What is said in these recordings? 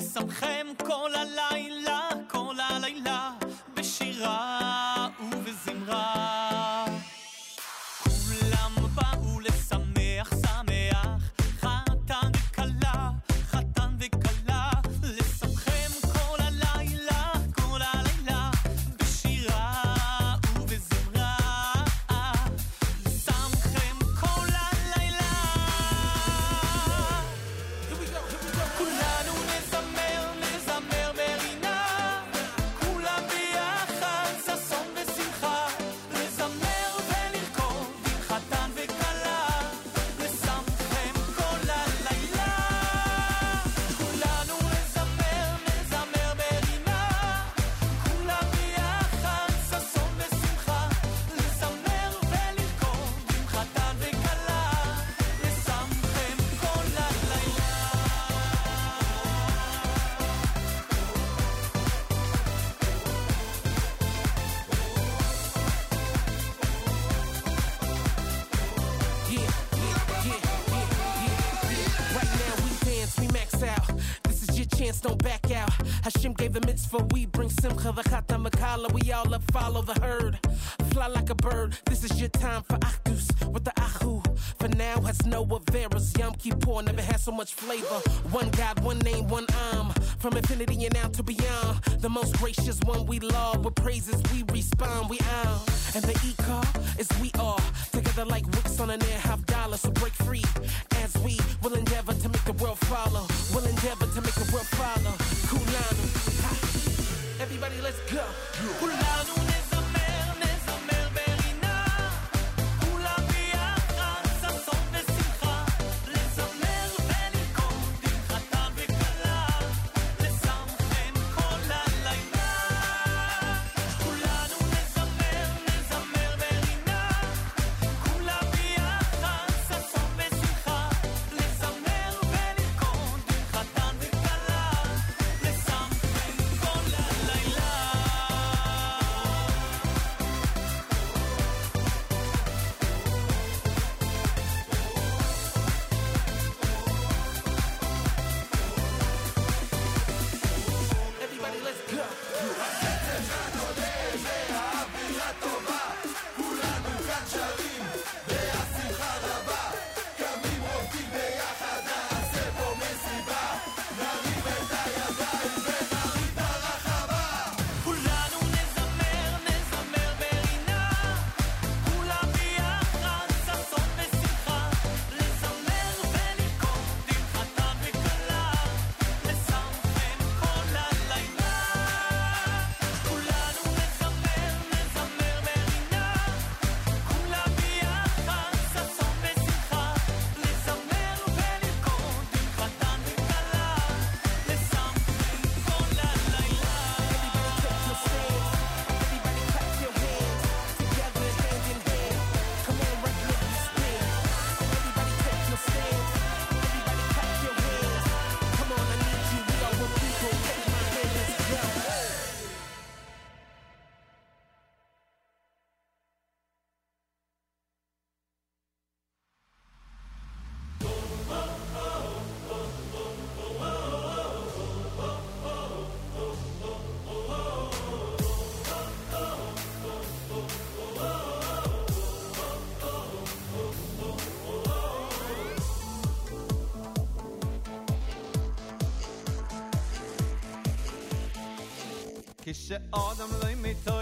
לסמכם, flavor. One God, one name, one arm. From infinity and out to beyond. The most gracious one we love. With praises we respond, we arm. And the Që Adam dhe imitojnë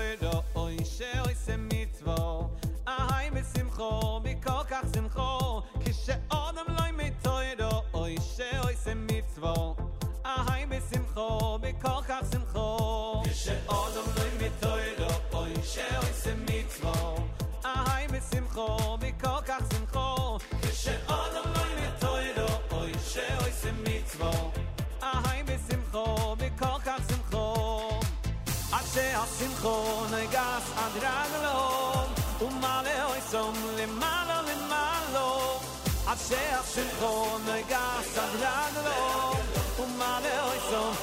Särskilt från Gaza bland dem Och man är som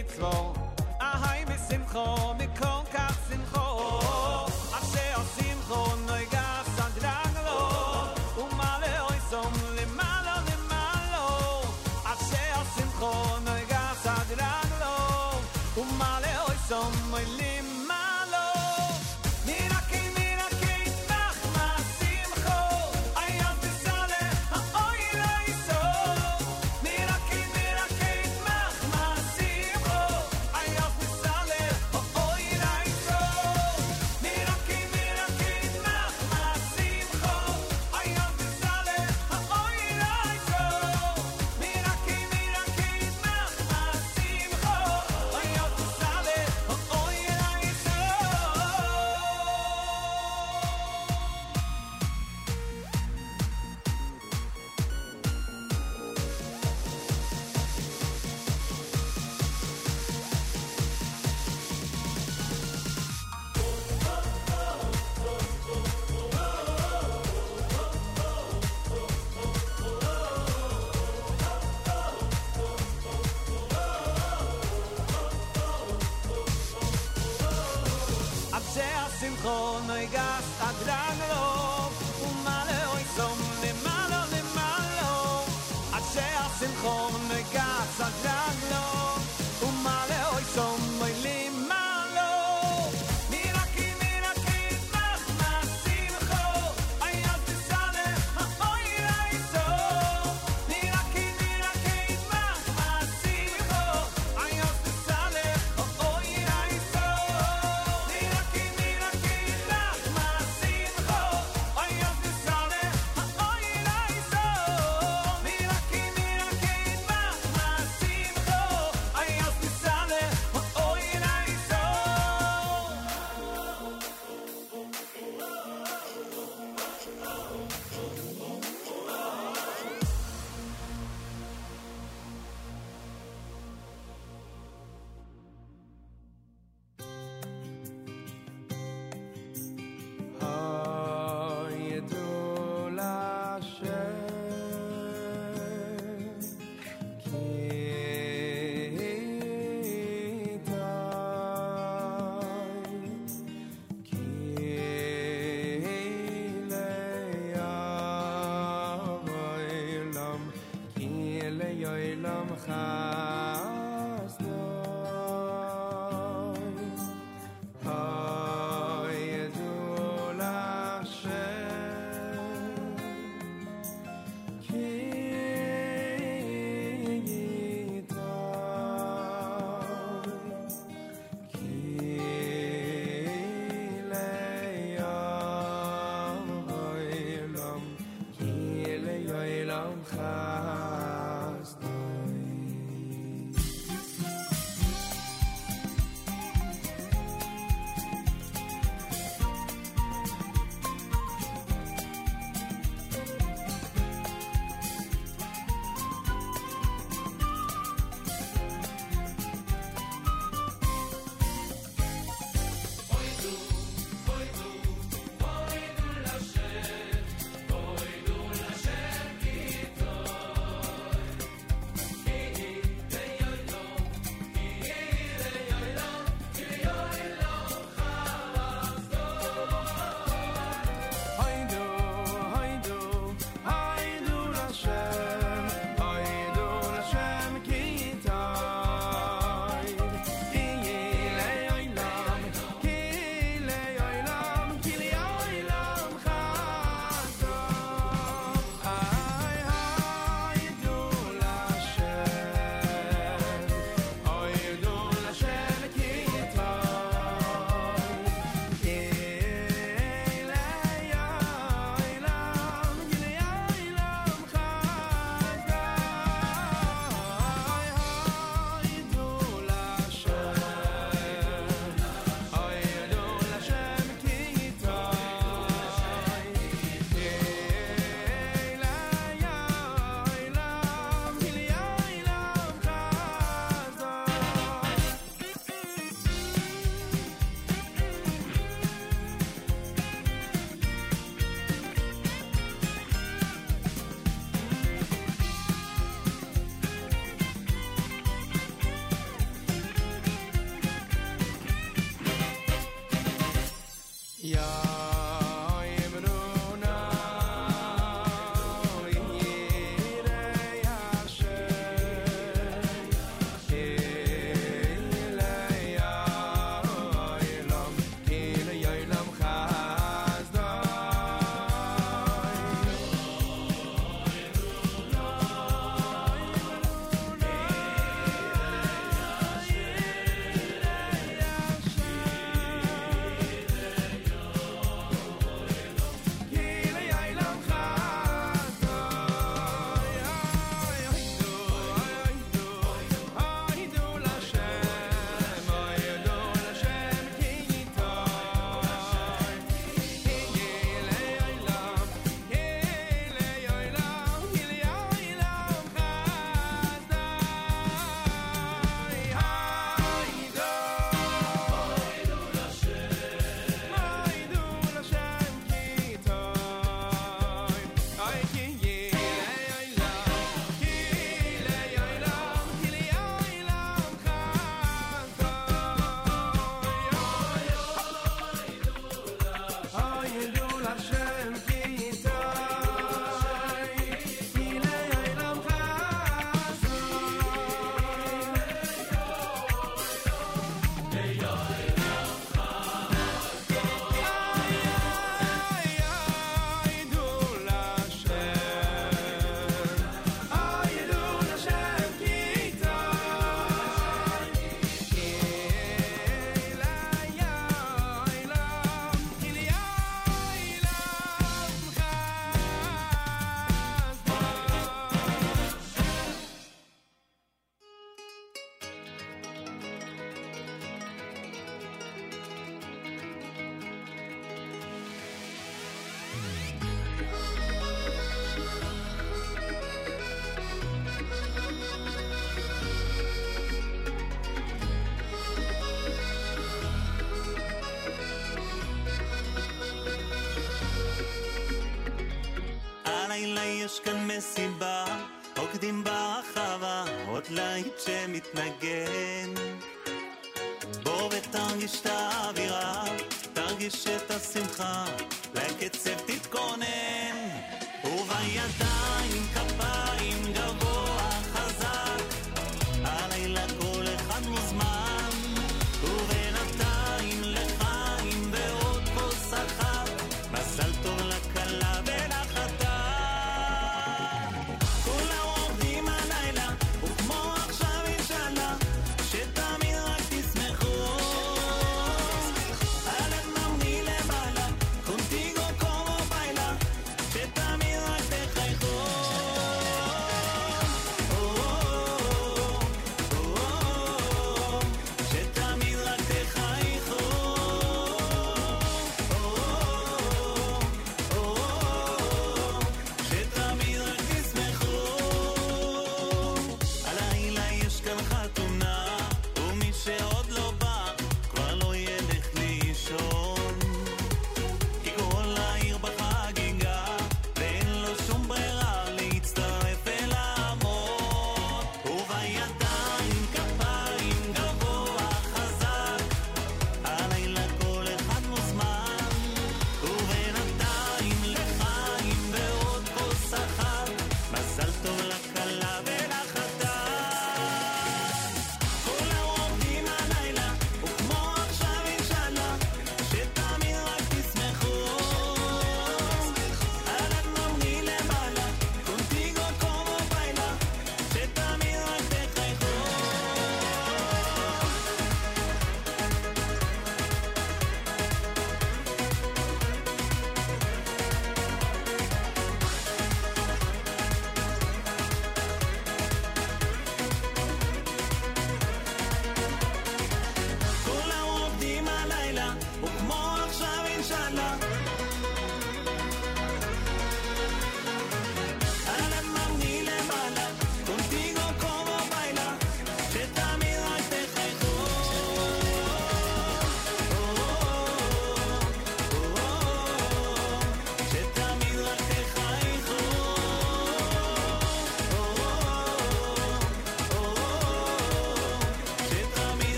mitzvot, a hay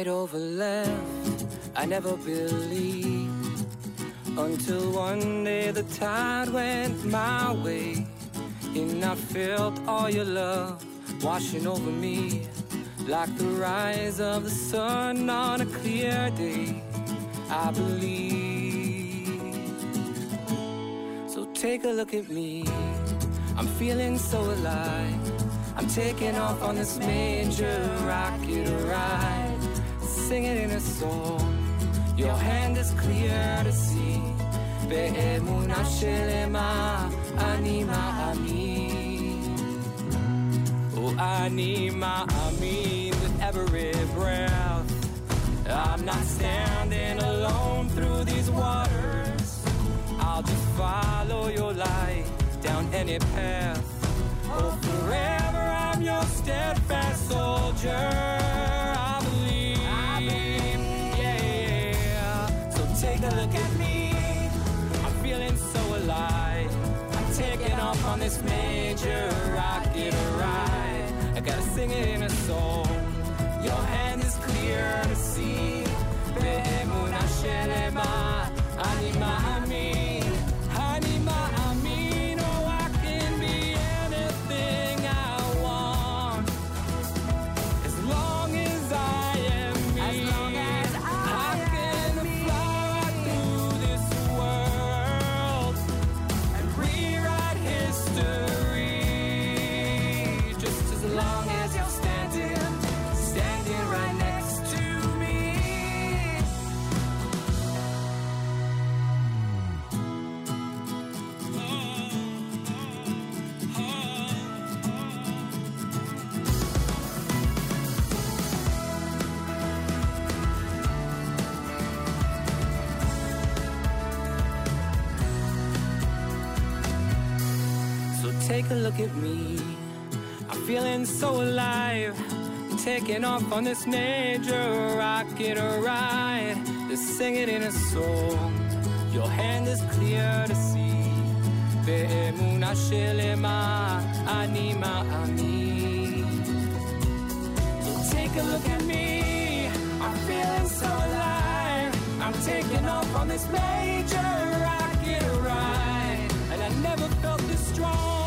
right over left. I never believed until one day the tide went my way, and I felt all your love washing over me like the rise of the sun on a clear day. I believe. So take a look at me. I'm feeling so alive. I'm taking off on this major rocket ride sing it in a song Your hand is clear to see Beimuna shelema, Ani ma'amin. Oh, Ani ma'amin. with every breath I'm not standing alone through these waters I'll just follow your light down any path singing a song. Your hand is clear to see. באמונה שלמה Take a look at me. I'm feeling so alive. Taking off on this major rocket ride. Let's sing it in a song. Your hand is clear to see. באמונה שלמה אני מאמין. So take a look at me. I'm feeling so alive. I'm taking off on this major rocket ride. And I never felt this strong.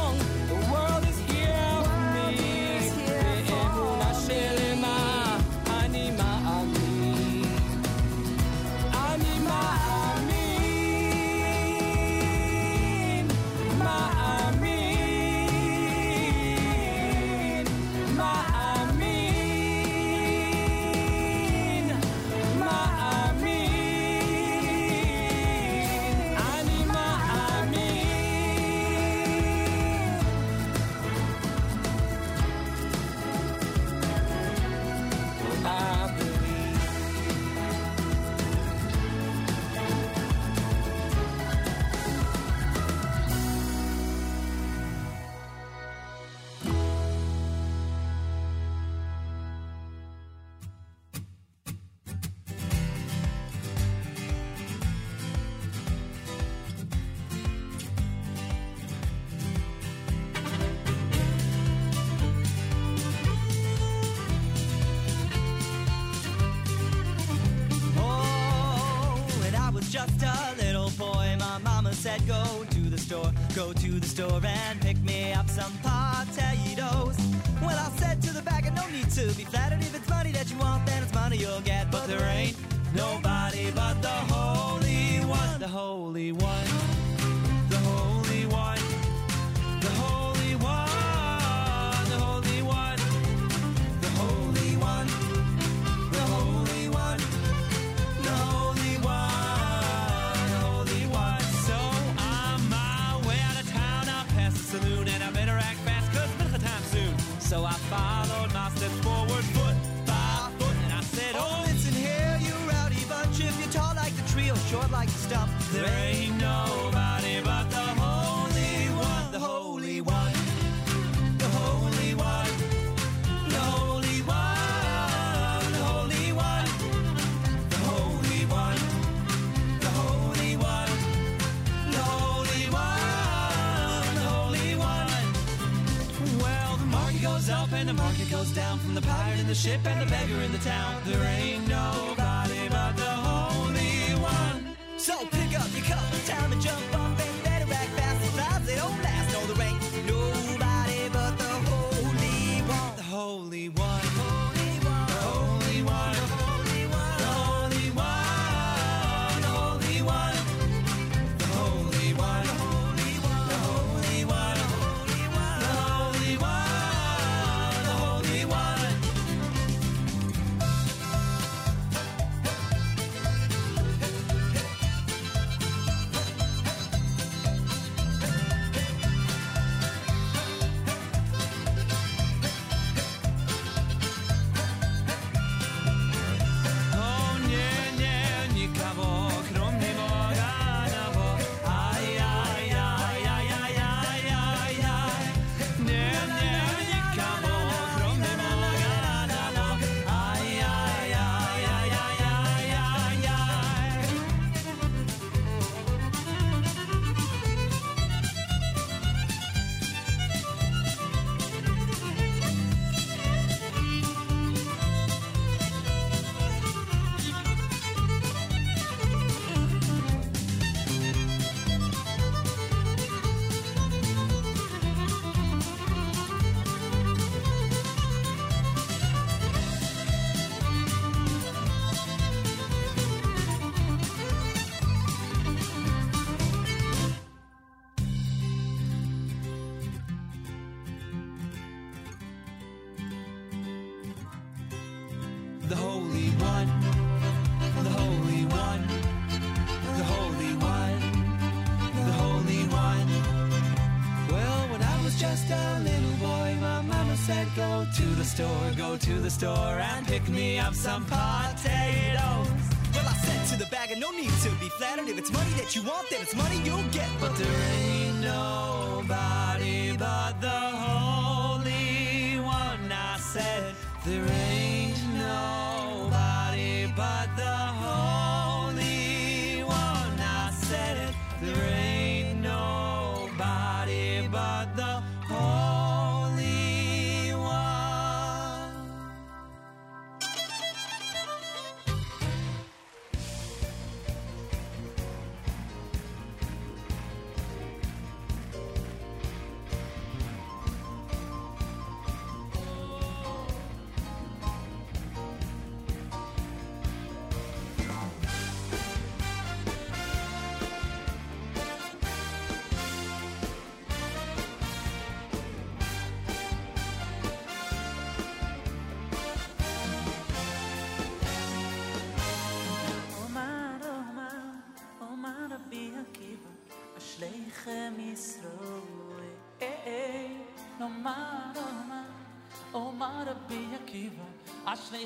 to the store, go to the store and pick me up some potatoes. Well, I said to the bagger, no need to be flattered. If it's money that you want, then it's money you'll get. But there ain't nobody but the Holy One. I said, there ain't nobody but the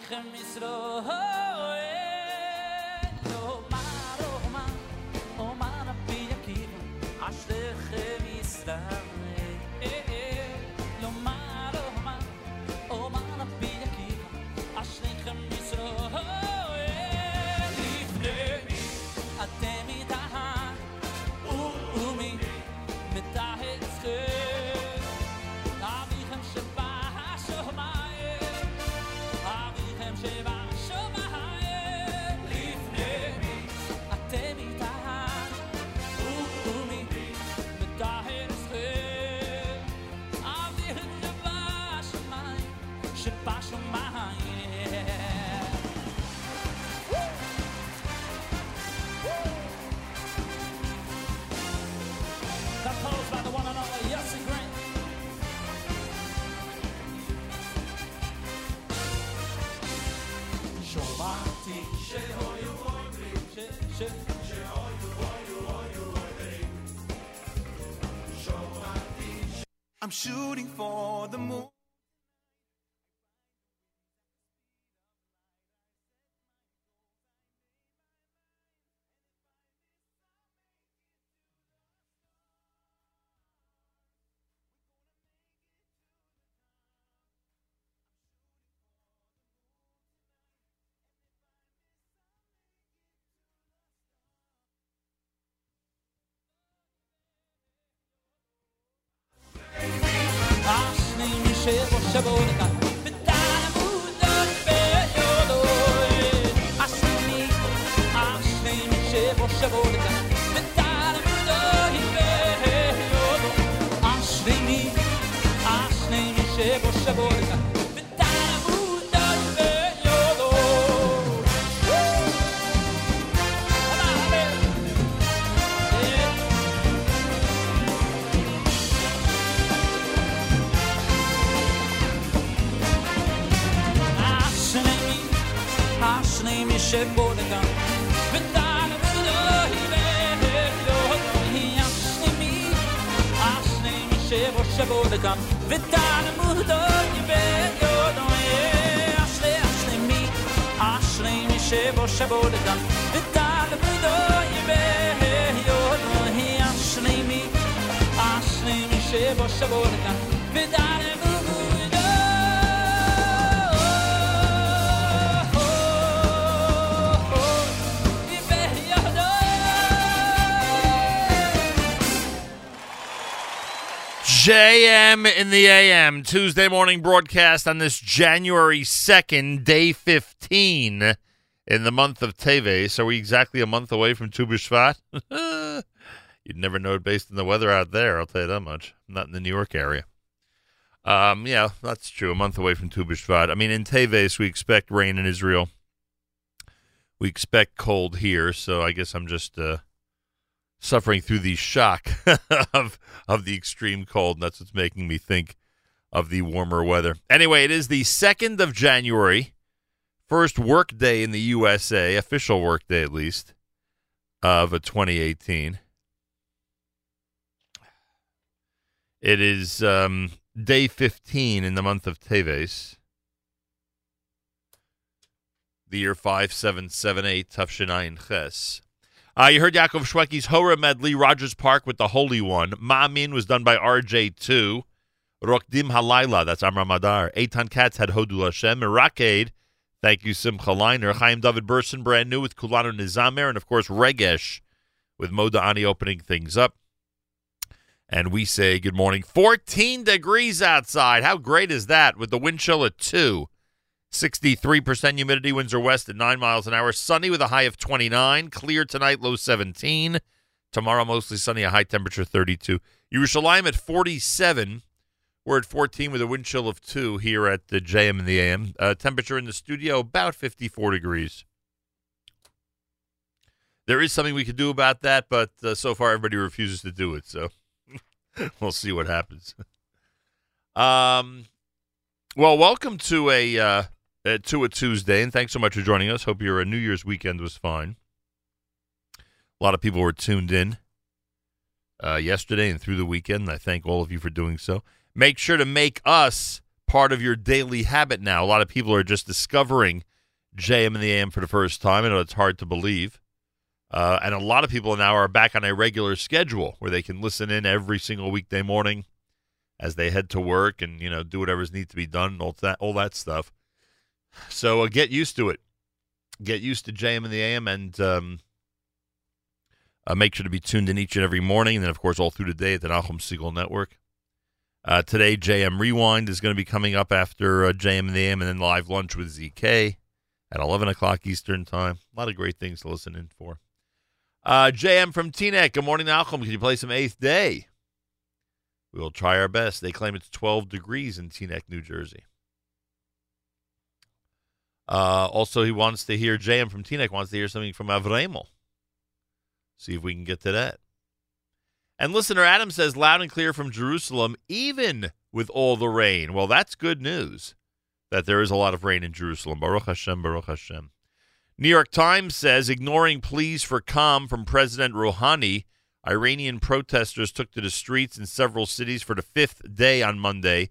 Ashreichem Yisroel. שבו לכאן ותעמודוי ביודוי אשני אשני מי, אשני מי שבו שבו לכאן ותעמודוי ביודוי אשני מי, אשני מי שבו שבו לכאן JM in the AM, Tuesday morning broadcast on this January 2nd, day 15 in the month of Teves. Are we exactly a month away from Tu B'Shvat? You'd never know it based on the weather out there, I'll tell you that much. Not in the New York area. Um, yeah, that's true. A month away from Tu B'Shvat. I mean, in Teves, we expect rain in Israel. We expect cold here, so I guess I'm just uh, suffering through the shock of of the extreme cold. And that's what's making me think of the warmer weather. Anyway, it is the second of January, first work day in the USA, official work day at least, of a 2018. It is um, day 15 in the month of Teves. The year 5778, Tafshinayin Ches. Uh, you heard Yaakov Shweki's Hora medley, Rogers Park with the Holy One. Ma'amin was done by RJ2. Rokdim Halayla, that's Amra Madar. Eitan Katz had Hodul Hashem. Mirakade, thank you, Simcha Leiner. Chaim David Burson, brand new with Kulanu Nizamer. And, of course, Regesh with Moda Ani opening things up. And we say good morning. 14 degrees outside. How great is that with the wind chill at 2? 63% humidity, winds are west at 9 miles an hour. Sunny with a high of 29. Clear tonight, low 17. Tomorrow, mostly sunny, a high temperature 32. Yerushalayim at 47. We're at 14 with a wind chill of 2 here at the JM and the AM. Uh, temperature in the studio about 54 degrees. There is something we could do about that, but uh, so far everybody refuses to do it. So we'll see what happens. Um, well, welcome to a uh, uh, to a Tuesday, and thanks so much for joining us. Hope your uh, New Year's weekend was fine. A lot of people were tuned in uh, yesterday and through the weekend. I thank all of you for doing so. Make sure to make us part of your daily habit now. A lot of people are just discovering JM and the AM for the first time. I know it's hard to believe. Uh, and a lot of people now are back on a regular schedule where they can listen in every single weekday morning as they head to work and you know do whatever's need to be done all that all that stuff. So uh, get used to it. Get used to JM and the AM, and um, uh, make sure to be tuned in each and every morning, and then of course all through the day at the Nachum Segal Network. Uh, today, JM Rewind is going to be coming up after uh, JM and the AM, and then live lunch with ZK at 11 o'clock Eastern Time. A lot of great things to listen in for. Uh, JM from Teaneck. Good morning, Malcolm. Can you play some Eighth Day? We will try our best. They claim it's 12 degrees in Teaneck, New Jersey. Uh, also, he wants to hear, JM from Teaneck wants to hear something from Avremel. See if we can get to that. And listener Adam says, loud and clear from Jerusalem, even with all the rain. Well, that's good news that there is a lot of rain in Jerusalem. Baruch Hashem, Baruch Hashem. New York Times says, ignoring pleas for calm from President Rouhani, Iranian protesters took to the streets in several cities for the fifth day on Monday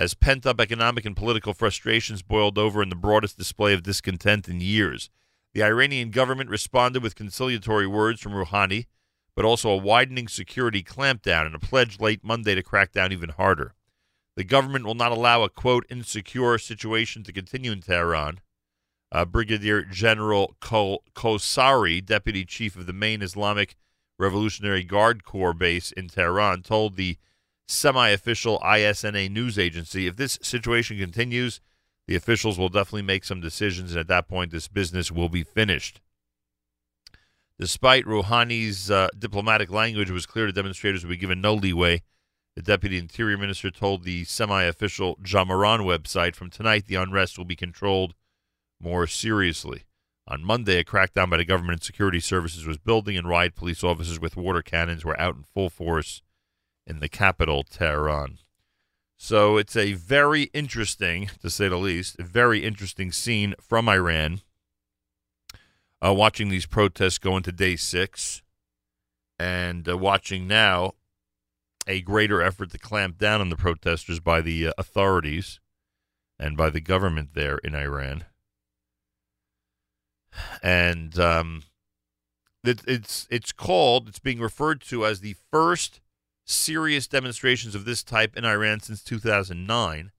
as pent up economic and political frustrations boiled over in the broadest display of discontent in years. The Iranian government responded with conciliatory words from Rouhani, but also a widening security clampdown and a pledge late Monday to crack down even harder. The government will not allow a, quote, insecure situation to continue in Tehran. Uh, Brigadier General Kosari, deputy chief of the main Islamic Revolutionary Guard Corps base in Tehran, told the semi official ISNA news agency if this situation continues, the officials will definitely make some decisions, and at that point, this business will be finished. Despite Rouhani's uh, diplomatic language, it was clear to demonstrators would be given no leeway. The deputy interior minister told the semi official Jamaran website from tonight the unrest will be controlled more seriously. On Monday, a crackdown by the government and security services was building, and riot police officers with water cannons were out in full force in the capital, Tehran. So it's a very interesting, to say the least, very interesting scene from Iran. Uh, watching these protests go into day six, and uh, watching now a greater effort to clamp down on the protesters by the uh, authorities and by the government there in Iran and um, it, it's it's called it's being referred to as the first serious demonstrations of this type in Iran since 2009.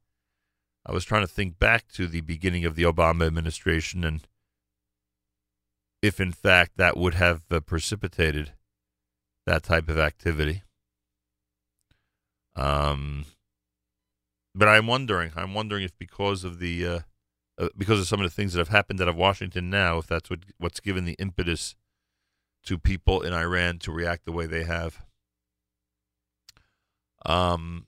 I was trying to think back to the beginning of the Obama administration and if in fact that would have uh, precipitated that type of activity. Um, but I'm wondering, I'm wondering if because of the uh, uh, because of some of the things that have happened out of Washington now, if that's what what's given the impetus to people in Iran to react the way they have. Um,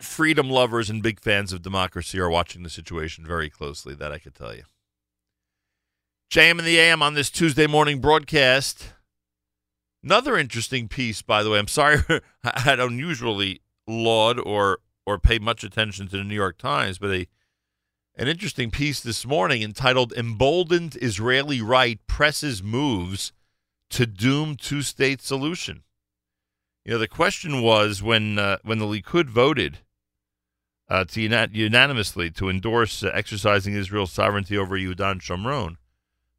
freedom lovers and big fans of democracy are watching the situation very closely. That I could tell you. JM and the AM on this Tuesday morning broadcast. Another interesting piece, by the way. I'm sorry I don't usually laud or or pay much attention to the New York Times, but a an interesting piece this morning entitled "Emboldened Israeli Right Presses Moves to Doom Two-State Solution." You know, the question was when uh, when the Likud voted uh, to unanimously to endorse uh, exercising Israel's sovereignty over Yehuda and Shomron.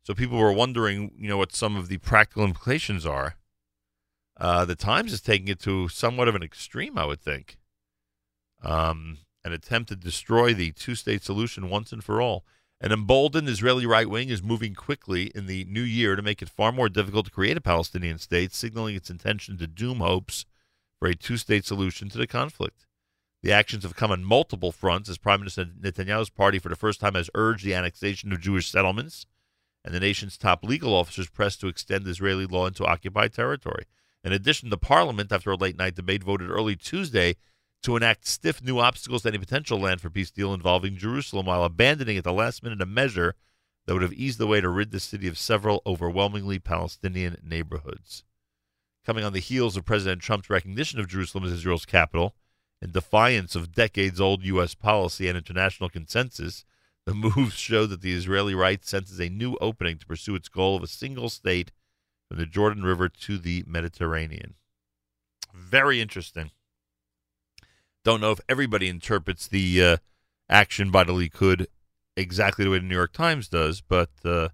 So people were wondering, you know, what some of the practical implications are. Uh, the Times is taking it to somewhat of an extreme, I would think um, an attempt to destroy the two state solution once and for all. An emboldened Israeli right wing is moving quickly in the new year to make it far more difficult to create a Palestinian state, signaling its intention to doom hopes for a two state solution to the conflict. The actions have come on multiple fronts as Prime Minister Netanyahu's party, for the first time, has urged the annexation of Jewish settlements, and the nation's top legal officers pressed to extend Israeli law into occupied territory. In addition, the parliament, after a late night debate, voted early Tuesday to enact stiff new obstacles to any potential land for peace deal involving Jerusalem, while abandoning at the last minute a measure that would have eased the way to rid the city of several overwhelmingly Palestinian neighborhoods. Coming on the heels of President Trump's recognition of Jerusalem as Israel's capital, in defiance of decades old U.S. policy and international consensus, the moves show that the Israeli right senses a new opening to pursue its goal of a single state from the Jordan River to the Mediterranean. Very interesting. Don't know if everybody interprets the uh, action by the Likud exactly the way the New York Times does, but uh,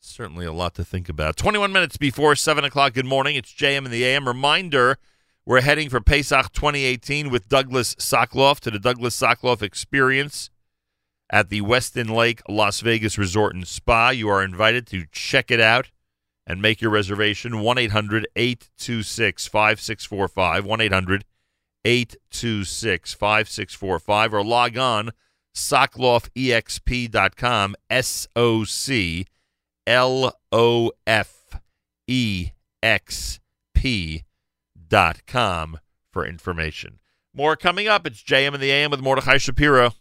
certainly a lot to think about. 21 minutes before 7 o'clock. Good morning. It's JM in the AM. Reminder we're heading for Pesach 2018 with Douglas Soclof to the Douglas Soclof Experience at the Westin Lake Las Vegas Resort and Spa. You are invited to check it out and make your reservation 1 800 826 5645. 1 800 826 5645 or log on soclofexp.com. S O C L O F E X P dot com for information. More coming up. It's JM and the AM with Mordechai Shapiro.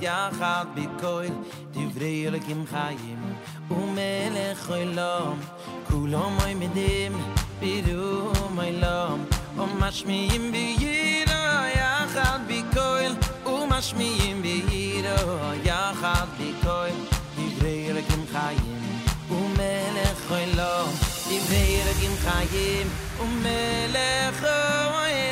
יחד בקול דברי אלוקים חיים ומלך עולם כולם עומדים בידום העולם ומשמיעים בידו יחד בקול ומשמיעים בידו יחד בקול דברי אלוקים חיים ומלך עולם, דברי אלוקים חיים, ומלך עולם.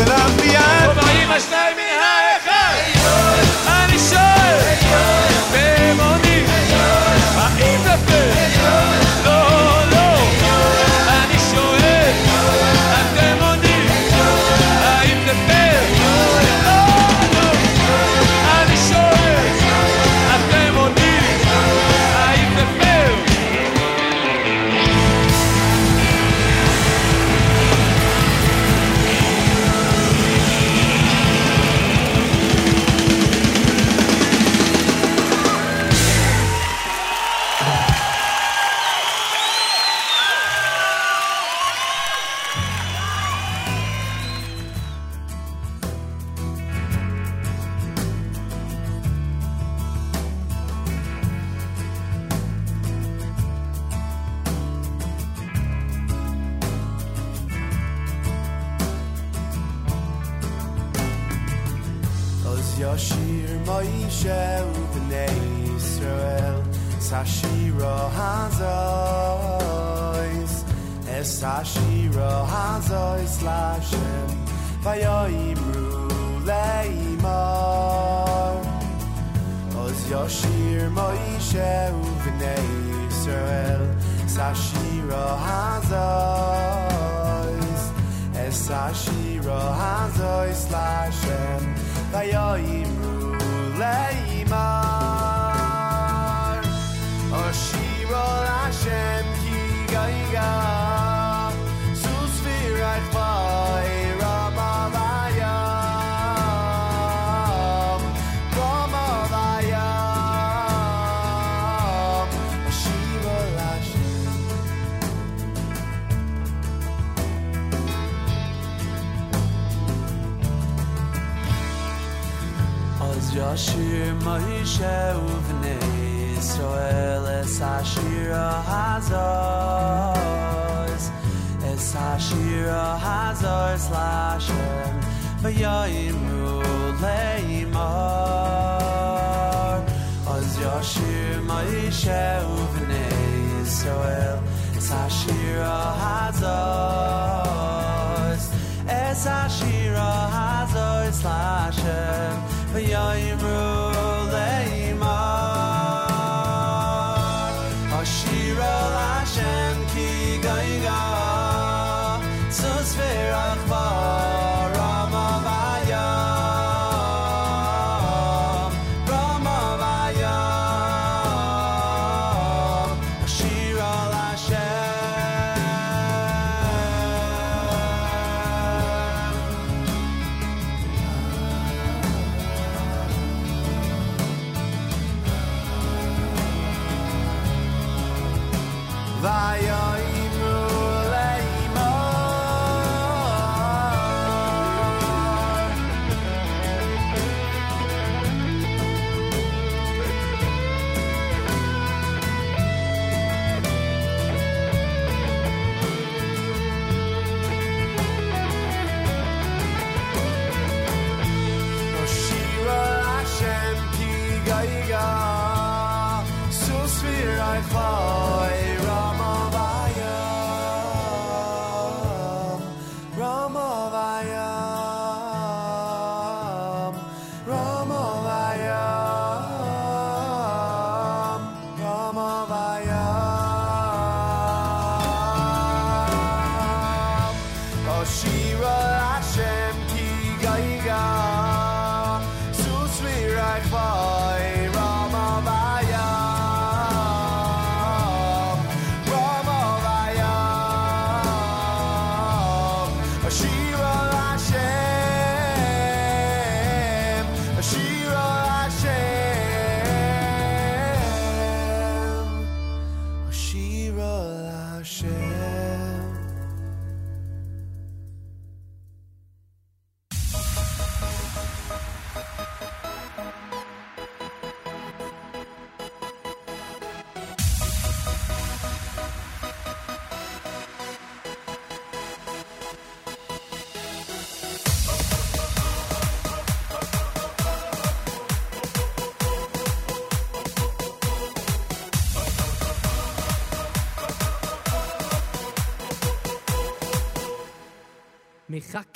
Zu elam biyad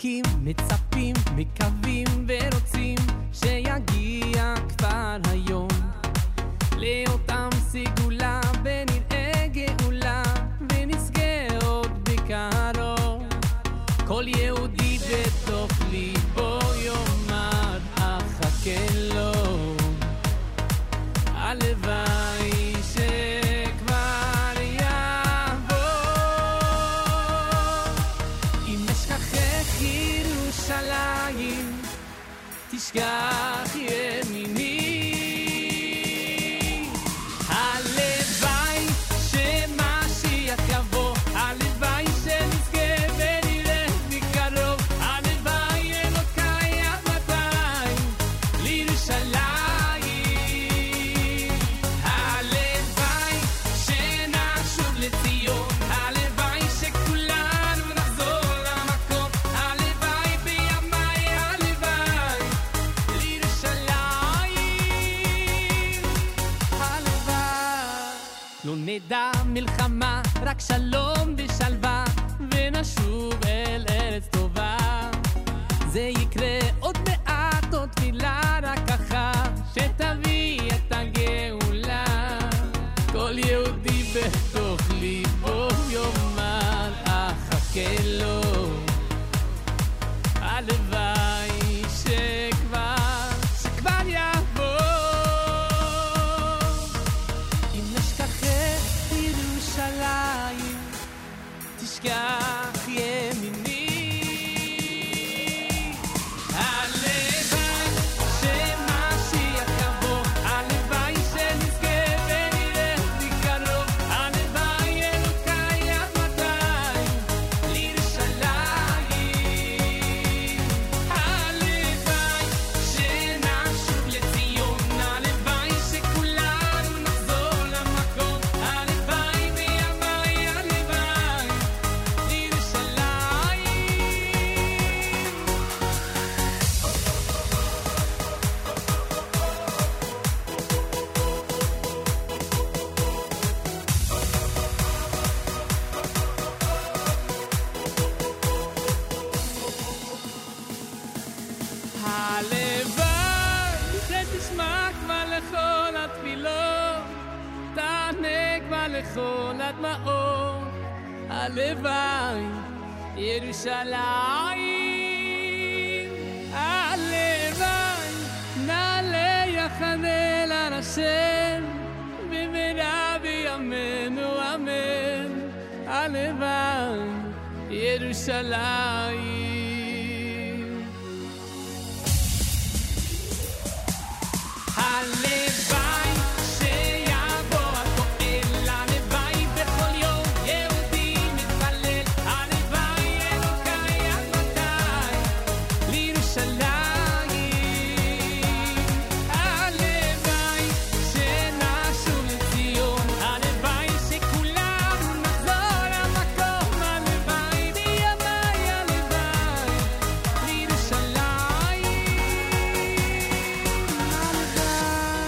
Kim mit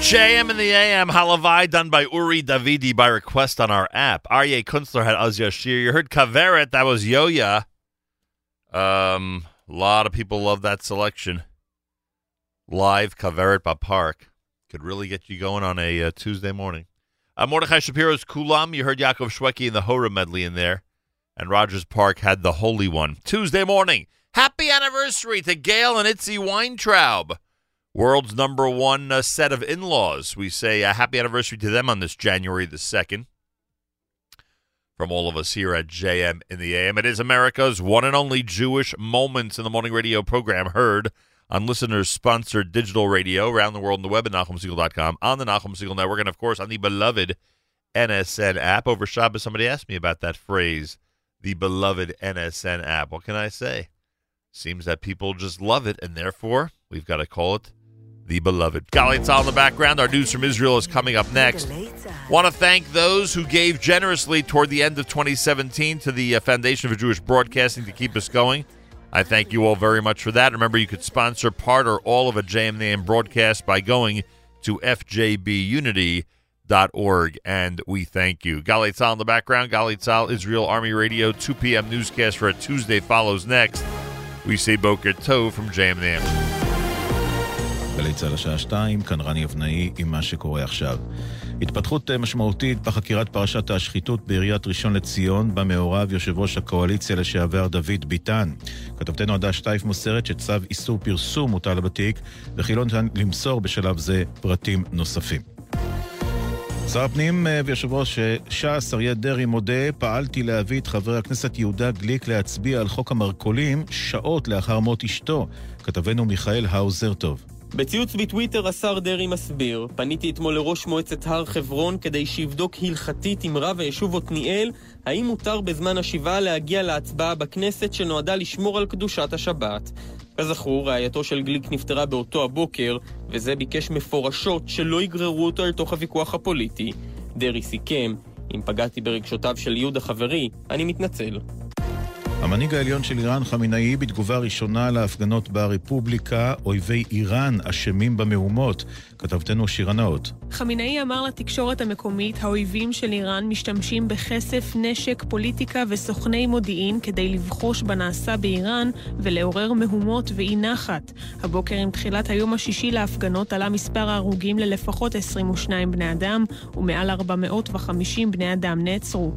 JM in the AM, Halavai, done by Uri Davidi by request on our app. Aryeh Kunstler had Az Yashir. You heard Kaveret, that was Yoya. Um, a lot of people love that selection. Live Kaveret by Park. Could really get you going on a uh, Tuesday morning. Uh, Mordechai Shapiro's Kulam. You heard Yaakov Shweki in the Hora medley in there. And Rogers Park had the Holy One. Tuesday morning. Happy anniversary to Gail and Itzy Weintraub world's number one uh, set of in laws. We say a happy anniversary to them on this January the 2nd. From all of us here at JM in the AM. It is America's one and only Jewish Moments in the Morning radio program heard on listeners sponsored digital radio around the world on the web at NachumSegal.com, on the Nachum Segal Network, and of course on the beloved NSN app. Over Shabbos, somebody asked me about that phrase, the beloved NSN app. What can I say? Seems that people just love it, and therefore we've got to call it the beloved. Gali Tzal in the background. Our news from Israel is coming up next. Want to thank those who gave generously toward the end of 2017 to the uh, Foundation for Jewish Broadcasting to keep us going. I thank you all very much for that. Remember, you could sponsor part or all of a JMNAM broadcast by going to fjbunity.org, and we thank you. Gali Tzal in the background. Gali Tzal, Israel Army Radio, 2 p.m. newscast for a Tuesday follows next. We say Boker Tov from JM the AM. גלי צה"ל השעה שתיים, כאן רני אבנאי עם מה שקורה עכשיו. התפתחות אה, משמעותית בחקירת פרשת השחיתות בעיריית ראשון לציון, בה מעורב יושב ראש הקואליציה לשעבר דוד ביטן. כתבתנו עדה שטייף מוסרת שצו איסור פרסום מוטל בתיק, וכי לא ניתן למסור בשלב זה פרטים נוספים. שר הפנים אה, ויושב ראש אה, ש"ס אריה דרעי מודה, פעלתי להביא את חבר הכנסת יהודה גליק להצביע על חוק המרכולים שעות לאחר מות אשתו. כתבנו מיכאל האוזר טוב. בציוץ בטוויטר השר דרעי מסביר, פניתי אתמול לראש מועצת הר חברון כדי שיבדוק הלכתית עם רב היישוב עתניאל האם מותר בזמן השבעה להגיע להצבעה בכנסת שנועדה לשמור על קדושת השבת. כזכור, רעייתו של גליק נפטרה באותו הבוקר, וזה ביקש מפורשות שלא יגררו אותו אל תוך הוויכוח הפוליטי. דרעי סיכם, אם פגעתי ברגשותיו של יהודה חברי, אני מתנצל. המנהיג העליון של איראן, חמינאי, בתגובה ראשונה להפגנות ברפובליקה, אויבי איראן אשמים במהומות. כתבתנו שירה נאות. חמינאי אמר לתקשורת המקומית, האויבים של איראן משתמשים בכסף, נשק, פוליטיקה וסוכני מודיעין כדי לבחוש בנעשה באיראן ולעורר מהומות ואי נחת. הבוקר עם תחילת היום השישי להפגנות עלה מספר ההרוגים ללפחות 22 בני אדם, ומעל 450 בני אדם נעצרו.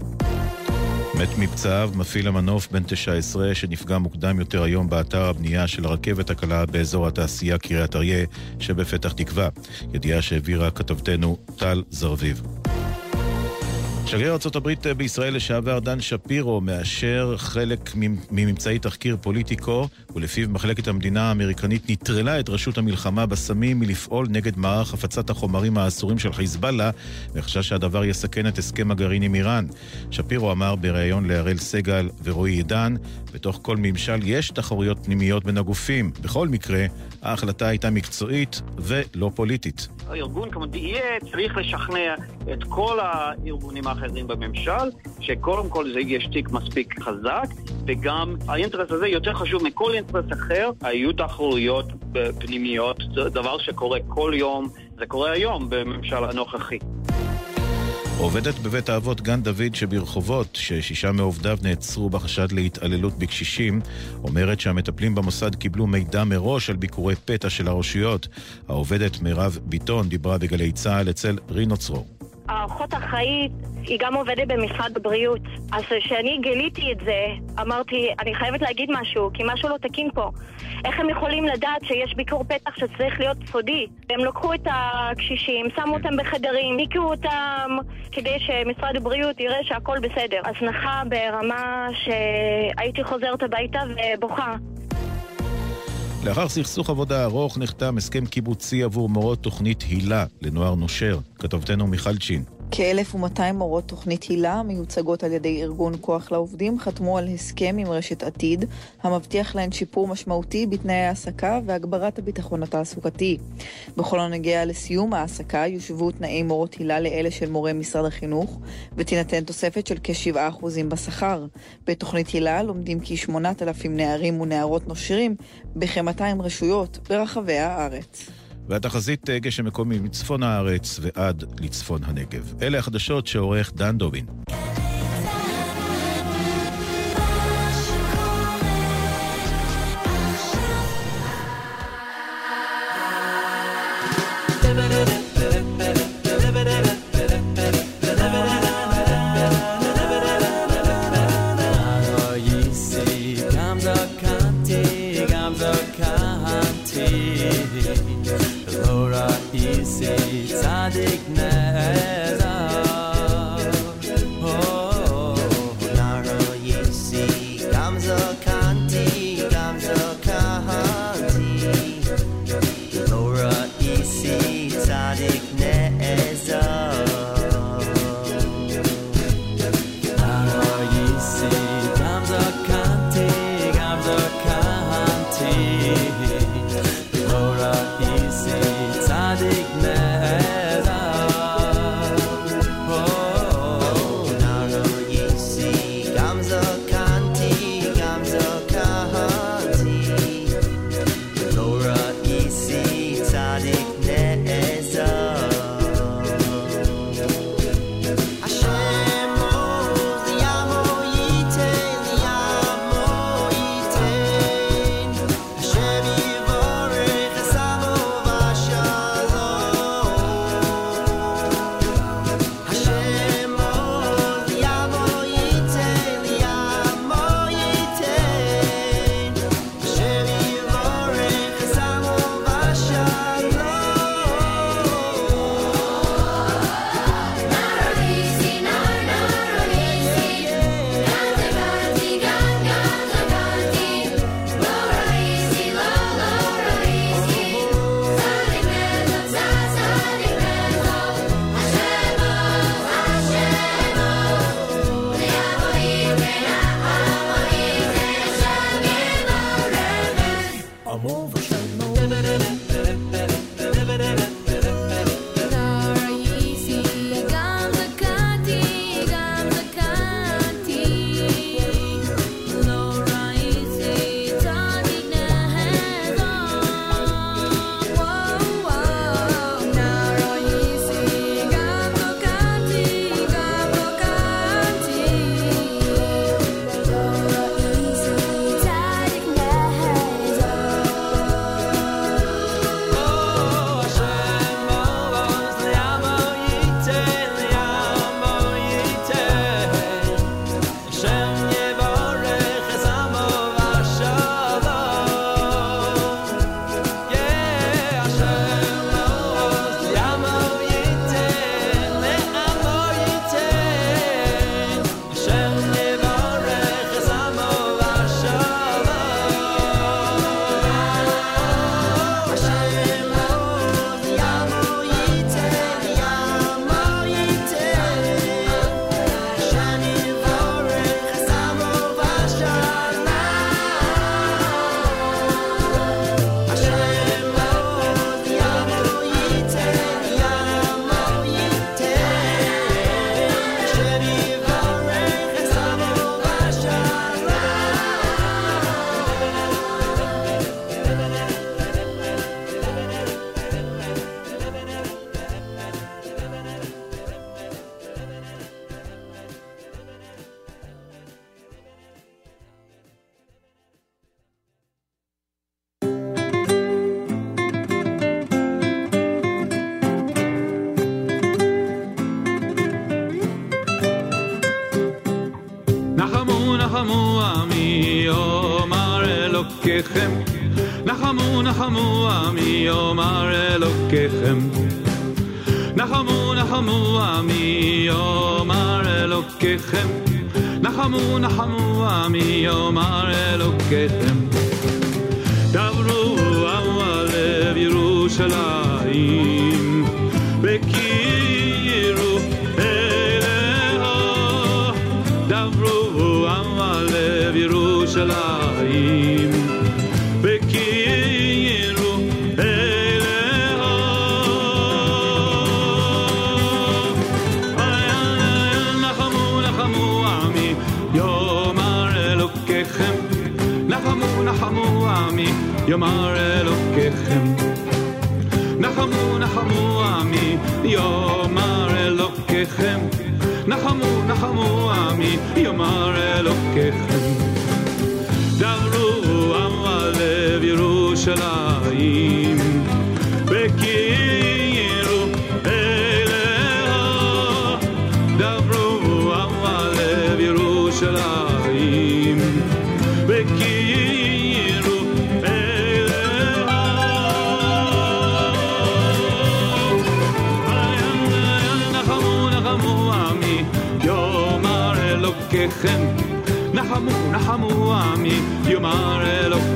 מת מפצעיו מפעיל המנוף בן 19 שנפגע מוקדם יותר היום באתר הבנייה של הרכבת הקלה באזור התעשייה קריית אריה שבפתח תקווה. ידיעה שהעבירה כתבתנו טל זרביב. שגריר ארה"ב בישראל לשעבר דן שפירו מאשר חלק מממצאי תחקיר פוליטיקו, ולפיו מחלקת המדינה האמריקנית נטרלה את רשות המלחמה בסמים מלפעול נגד מערך הפצת החומרים האסורים של חיזבאללה, וחשש שהדבר יסכן את הסכם הגרעין עם איראן. שפירו אמר בריאיון להראל סגל ורועי עידן, בתוך כל ממשל יש תחרויות פנימיות בין הגופים. בכל מקרה, ההחלטה הייתה מקצועית ולא פוליטית. הארגון כמו יהיה צריך לשכנע את כל הארגונים האחרים בממשל, שקודם כל זה יש תיק מספיק חזק, וגם האינטרס הזה יותר חשוב מכל אינטרס אחר, היו תחרויות פנימיות, זה דבר שקורה כל יום, זה קורה היום בממשל הנוכחי. עובדת בבית האבות גן דוד שברחובות, ששישה מעובדיו נעצרו בחשד להתעללות בקשישים, אומרת שהמטפלים במוסד קיבלו מידע מראש על ביקורי פתע של הרשויות. העובדת מירב ביטון דיברה בגלי צה"ל אצל רינו צרור. האחות האחראית היא גם עובדת במשרד הבריאות. אז כשאני גיליתי את זה, אמרתי, אני חייבת להגיד משהו, כי משהו לא תקין פה. איך הם יכולים לדעת שיש ביקור פתח שצריך להיות סודי? הם לקחו את הקשישים, שמו אותם בחדרים, ניקו אותם, כדי שמשרד הבריאות יראה שהכל בסדר. הזנחה ברמה שהייתי חוזרת הביתה ובוכה. לאחר סכסוך עבודה ארוך נחתם הסכם קיבוצי עבור מורות תוכנית הילה לנוער נושר. כתבתנו מיכל צ'ין. כ-1,200 מורות תוכנית הילה, מיוצגות על ידי ארגון כוח לעובדים, חתמו על הסכם עם רשת עתיד, המבטיח להן שיפור משמעותי בתנאי ההעסקה והגברת הביטחון התעסוקתי. בכל הנוגע לסיום ההעסקה, יושבו תנאי מורות הילה לאלה של מורי משרד החינוך, ותינתן תוספת של כ-7% בשכר. בתוכנית הילה לומדים כ-8,000 נערים ונערות נושרים בכ-200 רשויות ברחבי הארץ. והתחזית אה, גשם מקומי מצפון הארץ ועד לצפון הנגב. אלה החדשות שעורך דן דובין.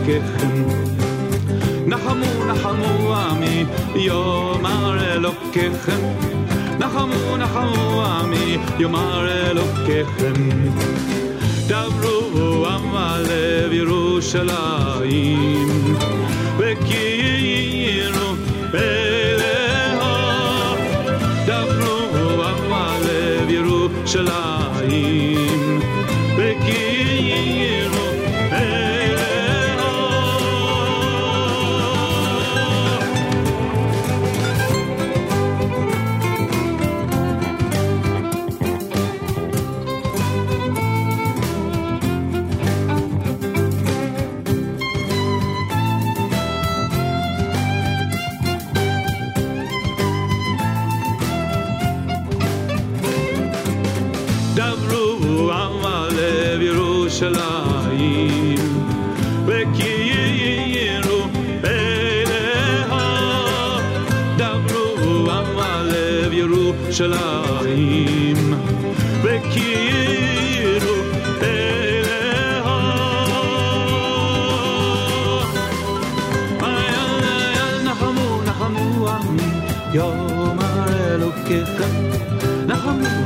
Na hamu na hamu amu ami yo mar elokechen Na hamu na hamu ami yo mar elokechen davru amale virushalaim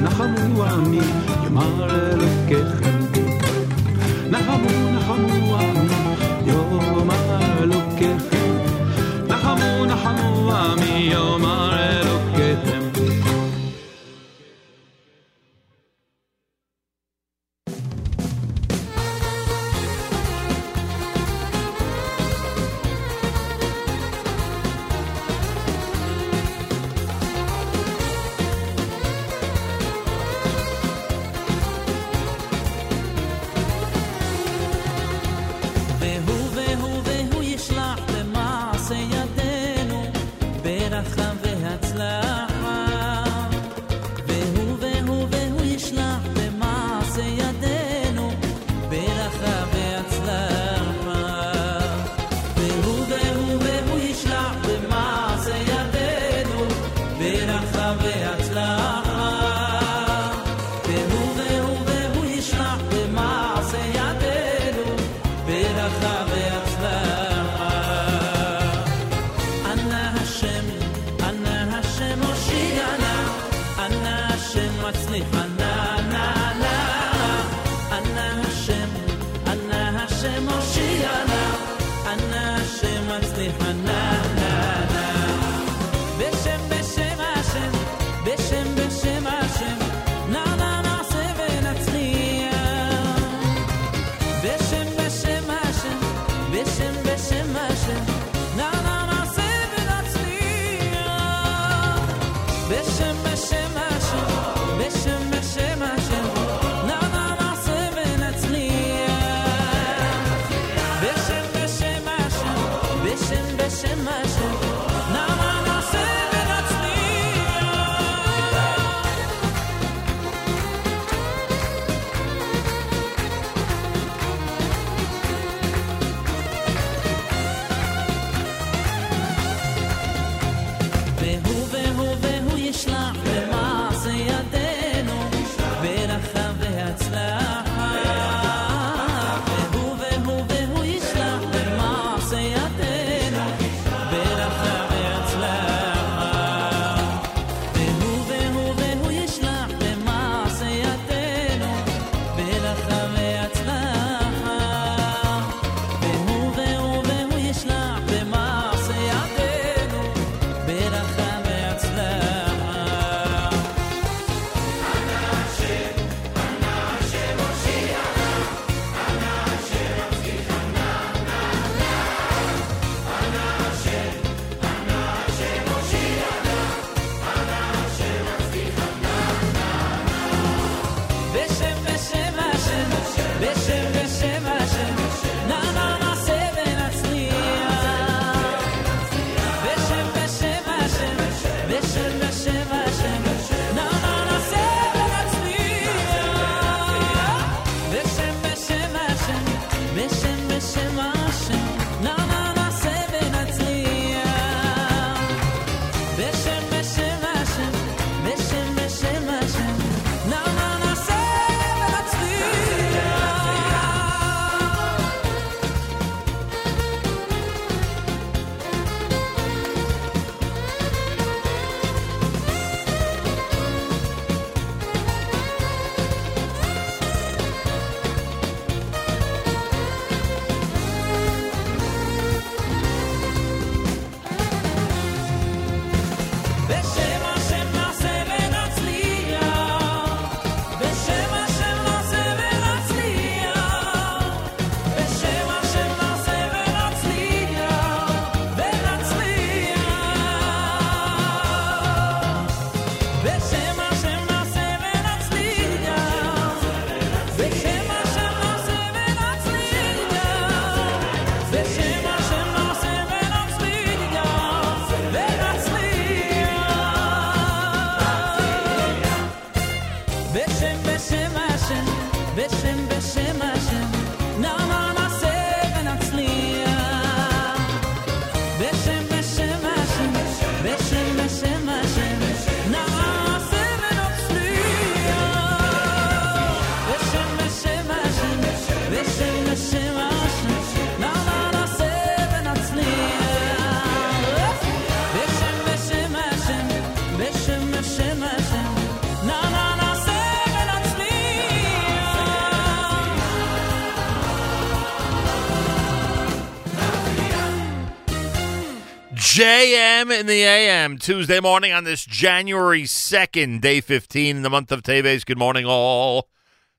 נחמו עמי יאמר JM in the AM, Tuesday morning on this January 2nd, day 15 in the month of Teves. Good morning, all.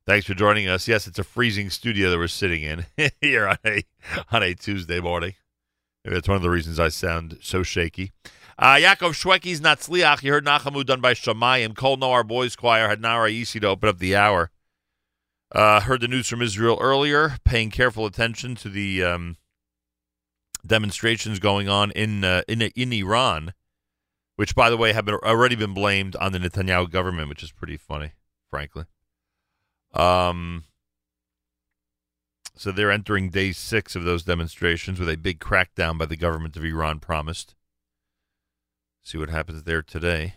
Thanks for joining us. Yes, it's a freezing studio that we're sitting in here on a, on a Tuesday morning. Maybe that's one of the reasons I sound so shaky. Uh, Yaakov Shweki's Natzliach. You heard Nachamu done by Shamayim. Kol Noar Boys Choir had Nara to open up the hour. Uh, heard the news from Israel earlier, paying careful attention to the um, demonstrations going on in uh, in in Iran, which, by the way, have been, already been blamed on the Netanyahu government, which is pretty funny, frankly. Um, so they're entering day six of those demonstrations with a big crackdown by the government of Iran promised. See what happens there today.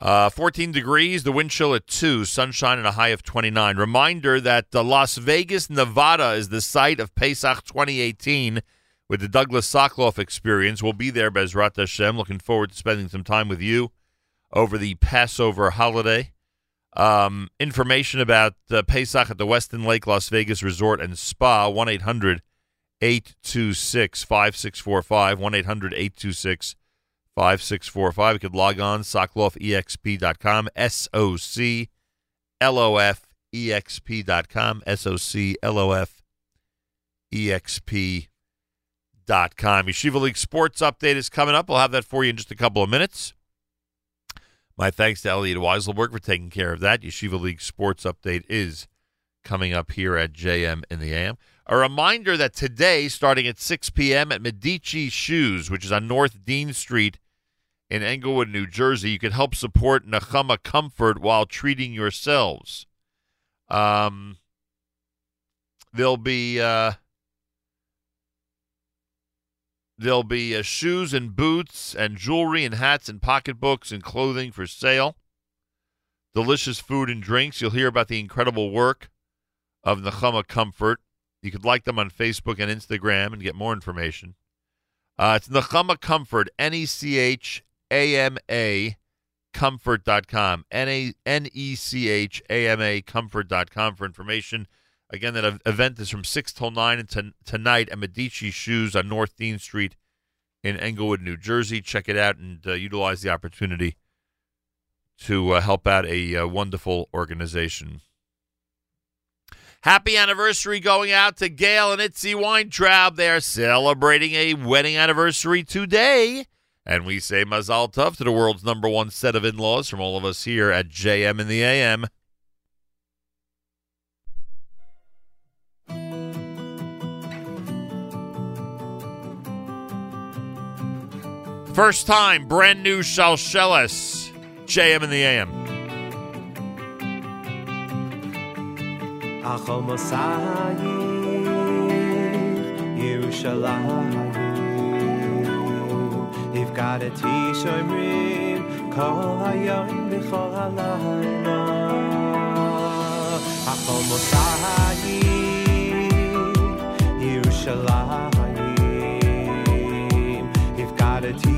Uh, 14 degrees, the wind chill at 2, sunshine and a high of 29. Reminder that uh, Las Vegas, Nevada is the site of Pesach 2018 with the Douglas Soclof experience. We'll be there, Bezrat Hashem. Looking forward to spending some time with you over the Passover holiday. Um, information about uh, Pesach at the Westin Lake Las Vegas Resort and Spa, 1 800 826 5645. 1 800 826 5645. You could log on, soclofexp.com, S O C L O F E X P.com, S O C L O F E X P.com. Yeshiva League Sports Update is coming up. We'll have that for you in just a couple of minutes. My thanks to Elliot Weiselberg for taking care of that. Yeshiva League Sports Update is coming up here at JM in the AM. A reminder that today, starting at 6 p.m. at Medici Shoes, which is on North Dean Street in Englewood, New Jersey, you can help support Nechama Comfort while treating yourselves. Um, there'll be uh, there'll be uh, shoes and boots and jewelry and hats and pocketbooks and clothing for sale. Delicious food and drinks. You'll hear about the incredible work of Nechama Comfort. You could like them on Facebook and Instagram and get more information. Uh, it's Nechama Comfort, N E C H A M A comfort.com. N E C H A M A comfort.com for information. Again, that event is from 6 till 9 and to, tonight at Medici Shoes on North Dean Street in Englewood, New Jersey. Check it out and uh, utilize the opportunity to uh, help out a uh, wonderful organization. Happy anniversary going out to Gail and Itzy Weintraub. They are celebrating a wedding anniversary today. And we say Mazal Tov to the world's number one set of in laws from all of us here at JM in the AM. First time, brand new Shalsheles. JM in the AM. Yerushalayim Ifgadeti shoymrim Kol hayom v'chol halayla Achol Mosayim Yerushalayim. Ifgadeti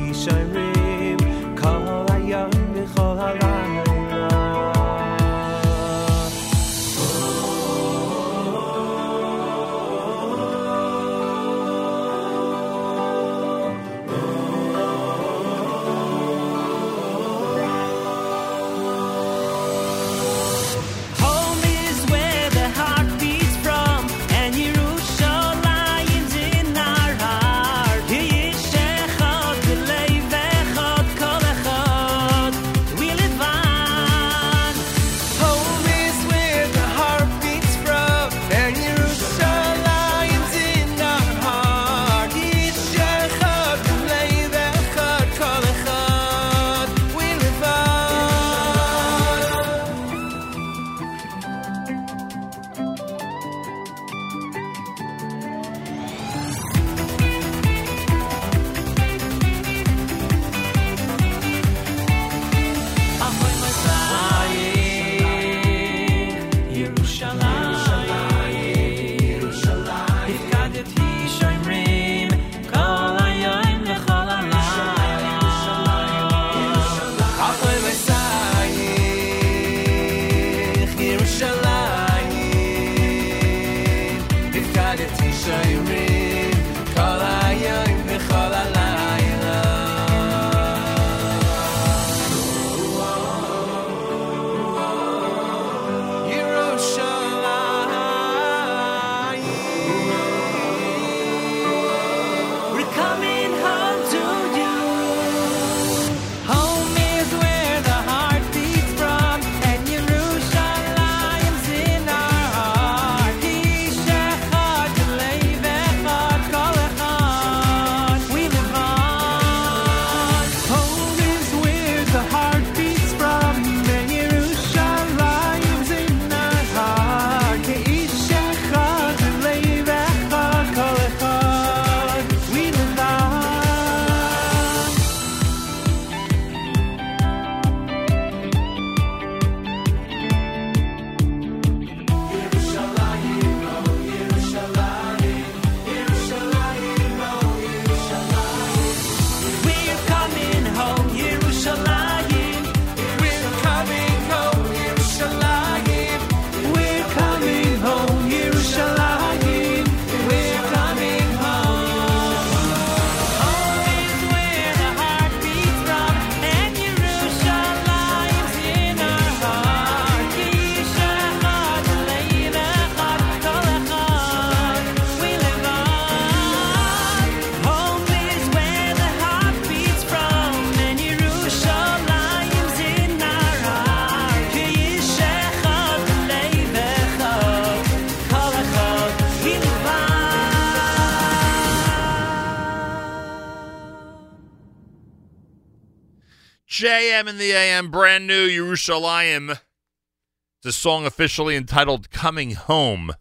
JM in the AM, brand new Yerushalayim. It's a song officially entitled Coming Home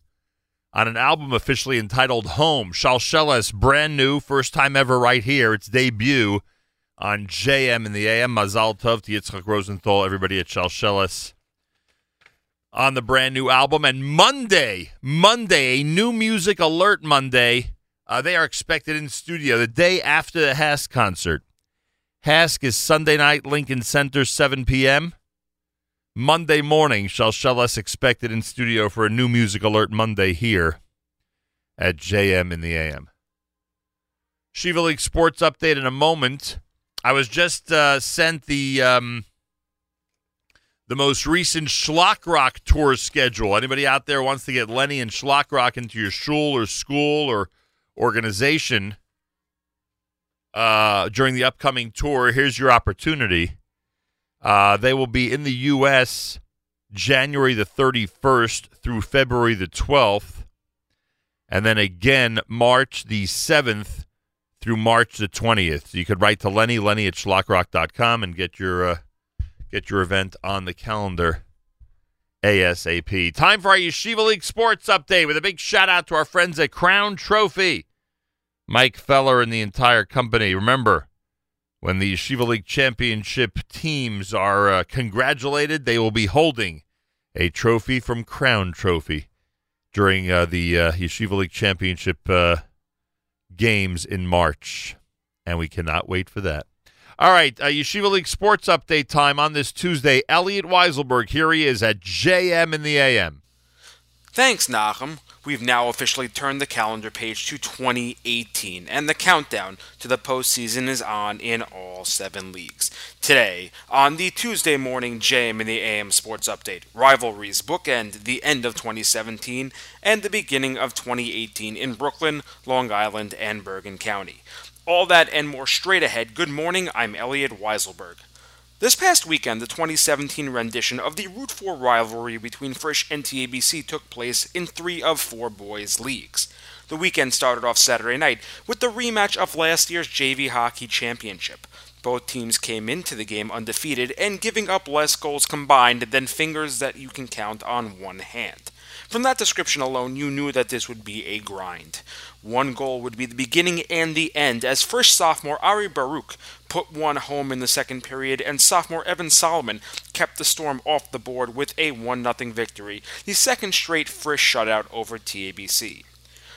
on an album officially entitled Home. Shalsheles, brand new, first time ever right here. Its debut on JM in the AM. Mazal Tov to Yitzchak Rosenthal, everybody at Shalsheles on the brand new album. And Monday, Monday, a new music alert Monday. Uh, they are expected in studio the day after the HASC concert. HASC is Sunday night, Lincoln Center, 7 p.m. Monday morning, Shalsheles expected in studio for a new music alert Monday here at JM in the AM. Shiva League Sports update in a moment. I was just uh, sent the um, the most recent Schlock Rock tour schedule. Anybody out there wants to get Lenny and Schlock Rock into your shul or school or organization uh, during the upcoming tour? Here's your opportunity. Uh, they will be in the U.S. January the 31st through February the 12th, and then again March the 7th through March the 20th. So you could write to Lenny, Lenny at schlockrock.com, and get your uh, get your event on the calendar ASAP. Time for our Yeshiva League sports update with a big shout out to our friends at Crown Trophy. Mike Feller and the entire company. Remember, when the Yeshiva League Championship teams are uh, congratulated, they will be holding a trophy from Crown Trophy during uh, the uh, Yeshiva League Championship uh, games in March. And we cannot wait for that. All right, uh, Yeshiva League sports update time on this Tuesday. Elliot Weiselberg, here he is at JM in the AM. Thanks, Nachum. We've now officially turned the calendar page to 2018, and the countdown to the postseason is on in all seven leagues. Today, on the Tuesday morning JM in the AM Sports Update, rivalries bookend the end of 2017 and the beginning of 2018 in Brooklyn, Long Island, and Bergen County. All that and more straight ahead. Good morning, I'm Elliot Weiselberg. This past weekend, the 2017 rendition of the Route 4 rivalry between Frisch and TABC took place in three of four boys' leagues. The weekend started off Saturday night with the rematch of last year's JV Hockey Championship. Both teams came into the game undefeated and giving up less goals combined than fingers that you can count on one hand. From that description alone, you knew that this would be a grind. One goal would be the beginning and the end, as first sophomore Ari Baruch put one home in the second period, and sophomore Evan Solomon kept the Storm off the board with a 1 0 victory, the second straight Frisch shutout over TABC.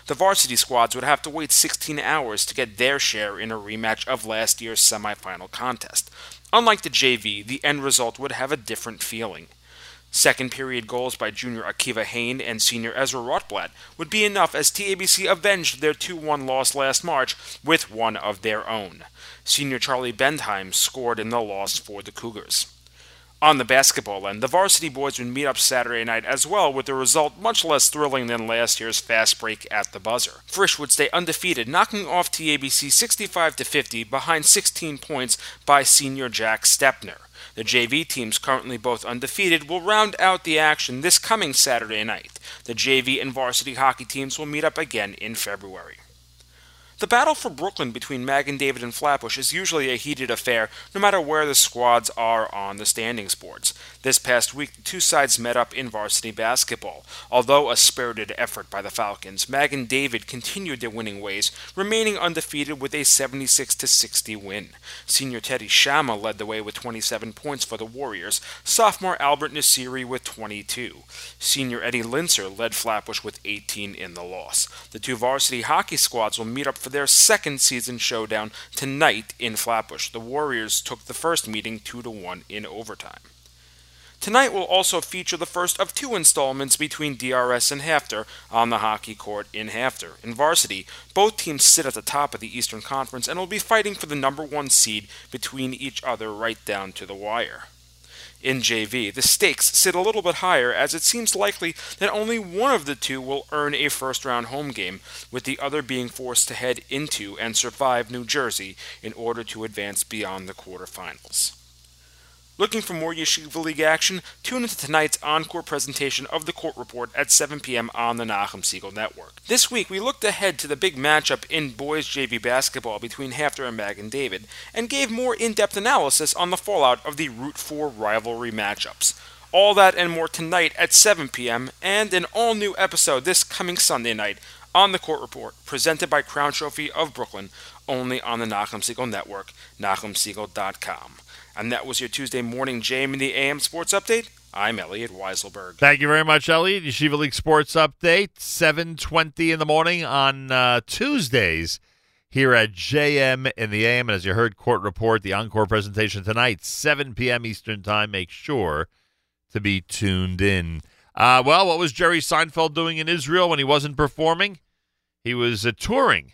The varsity squads would have to wait 16 hours to get their share in a rematch of last year's semifinal contest. Unlike the JV, the end result would have a different feeling. Second period goals by junior Akiva Hain and senior Ezra Rotblatt would be enough as TABC avenged their 2 1 loss last March with one of their own. Senior Charlie Bendheim scored in the loss for the Cougars. On the basketball end, the varsity boys would meet up Saturday night as well, with a result much less thrilling than last year's fast break at the buzzer. Frisch would stay undefeated, knocking off TABC 65 50 behind 16 points by senior Jack Stepner. The JV teams, currently both undefeated, will round out the action this coming Saturday night. The JV and varsity hockey teams will meet up again in February. The battle for Brooklyn between Magen David and Flatbush is usually a heated affair, no matter where the squads are on the standings boards. This past week, the two sides met up in varsity basketball. Although a spirited effort by the Falcons, Magen David continued their winning ways, remaining undefeated with a 76 60 win. Senior Teddy Shama led the way with 27 points for the Warriors, sophomore Albert Nasiri with 22. Senior Eddie Linzer led Flatbush with 18 in the loss. The two varsity hockey squads will meet up for their second season showdown tonight in Flatbush. The Warriors took the first meeting 2 to 1 in overtime. Tonight will also feature the first of two installments between DRS and HAFTR on the hockey court in HAFTR. In varsity, both teams sit at the top of the Eastern Conference and will be fighting for the number one seed between each other right down to the wire. In JV, the stakes sit a little bit higher as it seems likely that only one of the two will earn a first round home game, with the other being forced to head into and survive New Jersey in order to advance beyond the quarterfinals. Looking for more Yeshiva League action? Tune into tonight's encore presentation of the Court Report at 7 p.m. on the Nachum Segal Network. This week, we looked ahead to the big matchup in boys JV basketball between HAFTR and Magen David, and gave more in-depth analysis on the fallout of the Route 4 rivalry matchups. All that and more tonight at 7 p.m. and an all-new episode this coming Sunday night on the Court Report, presented by Crown Trophy of Brooklyn, only on the Nachum Segal Network, nachumsegal.com. And that was your Tuesday morning JM in the AM Sports Update. I'm Elliot Weiselberg. Thank you very much, Elliot. Yeshiva League Sports Update, 7.20 in the morning on uh, Tuesdays here at JM in the AM. And as you heard, Court Report, the encore presentation tonight, 7 p.m. Eastern Time. Make sure to be tuned in. Uh, well, what was Jerry Seinfeld doing in Israel when he wasn't performing? He was uh, touring.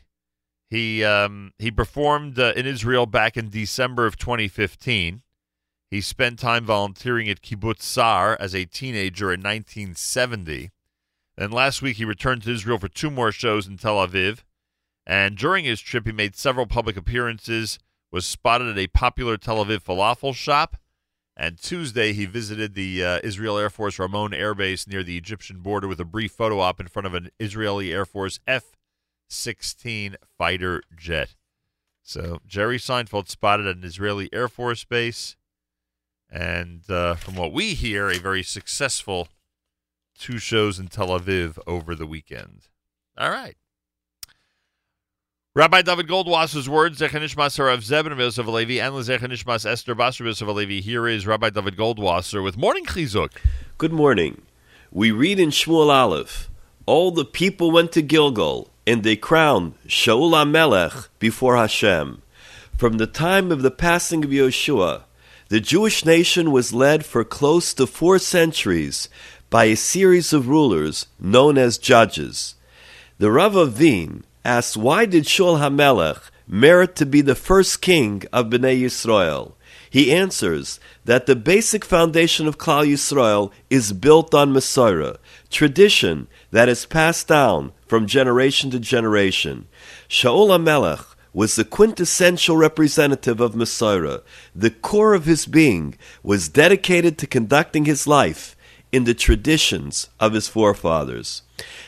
He um, he performed uh, in Israel back in December of 2015. He spent time volunteering at Kibbutz Sa'ar as a teenager in 1970. Then last week he returned to Israel for two more shows in Tel Aviv. And during his trip, he made several public appearances. Was spotted at a popular Tel Aviv falafel shop. And Tuesday, he visited the uh, Israel Air Force Ramon Air Base near the Egyptian border with a brief photo op in front of an Israeli Air Force F 16 fighter jet. So Jerry Seinfeld spotted an Israeli Air Force base, and uh, from what we hear, a very successful two shows in Tel Aviv over the weekend. All right. Rabbi David Goldwasser's words, Zechanishmas Harav Zebin of Alevi, and Zechanishmas Esther Basra Yosef Alevi. Here is Rabbi David Goldwasser with Morning Chizuk. Good morning. We read in Shmuel Aleph, all the people went to Gilgal, and they crowned Shaul HaMelech before Hashem. From the time of the passing of Yeshua, the Jewish nation was led for close to four centuries by a series of rulers known as judges. The Rav of Vin asks, why did Shaul HaMelech merit to be the first king of Bnei Yisrael? He answers that the basic foundation of Klal Yisrael is built on Masorah, tradition that is passed down from generation to generation. Shaul HaMelech was the quintessential representative of Masorah. The core of his being was dedicated to conducting his life in the traditions of his forefathers.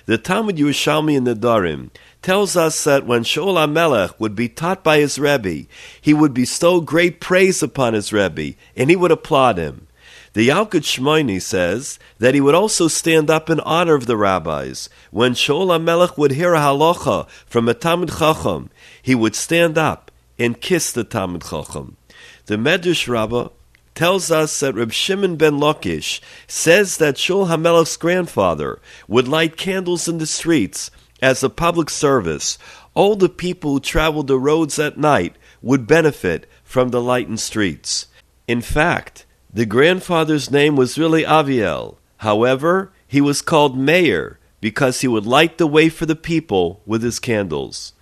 The Talmud Yerushalmi in the Darim tells us that when Shaul HaMelech would be taught by his Rebbe, he would bestow great praise upon his Rebbe, and he would applaud him. The Yalkut Shimoni says that he would also stand up in honor of the rabbis. When Shaul HaMelech would hear a halacha from a Talmud Chacham, he would stand up and kiss the Talmud Chacham. The Medrash Rabbah tells us that Reb Shimon ben Lakish says that Shaul HaMelech's grandfather would light candles in the streets as a public service. All the people who traveled the roads at night would benefit from the lightened streets. In fact, the grandfather's name was really Aviel. However, he was called Mayor because he would light the way for the people with his candles.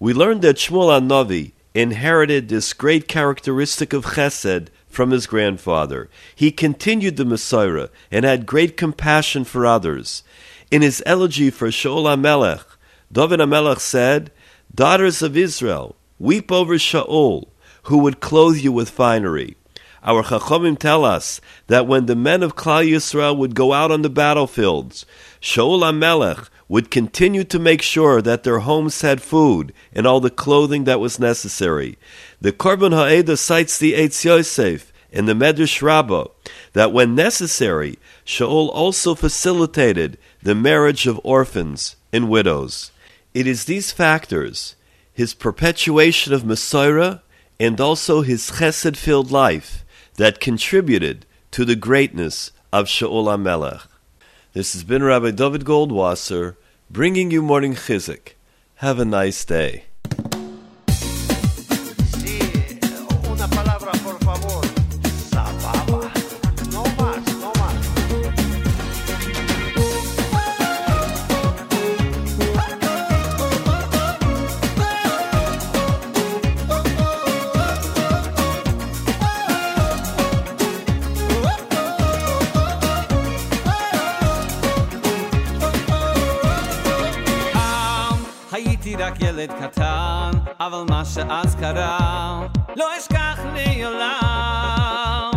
We learned that Shmuel Anovi inherited this great characteristic of chesed from his grandfather. He continued the Masorah and had great compassion for others. In his elegy for Shaul HaMelech, David HaMelech said, Daughters of Israel, weep over Shaul, who would clothe you with finery. Our Chachamim tell us that when the men of Klal Yisrael would go out on the battlefields, Shaul HaMelech would continue to make sure that their homes had food and all the clothing that was necessary. The Korban Ha'eda cites the Eitz Yosef in the Medrash Rabbah that when necessary, Shaul also facilitated the marriage of orphans and widows. It is these factors, his perpetuation of Masorah and also his chesed filled life, that contributed to the greatness of Shaul HaMelech. This has been Rabbi David Goldwasser bringing you morning chizuk. Have a nice day. אבל מה שאז קרה, לא אשכח לעולם.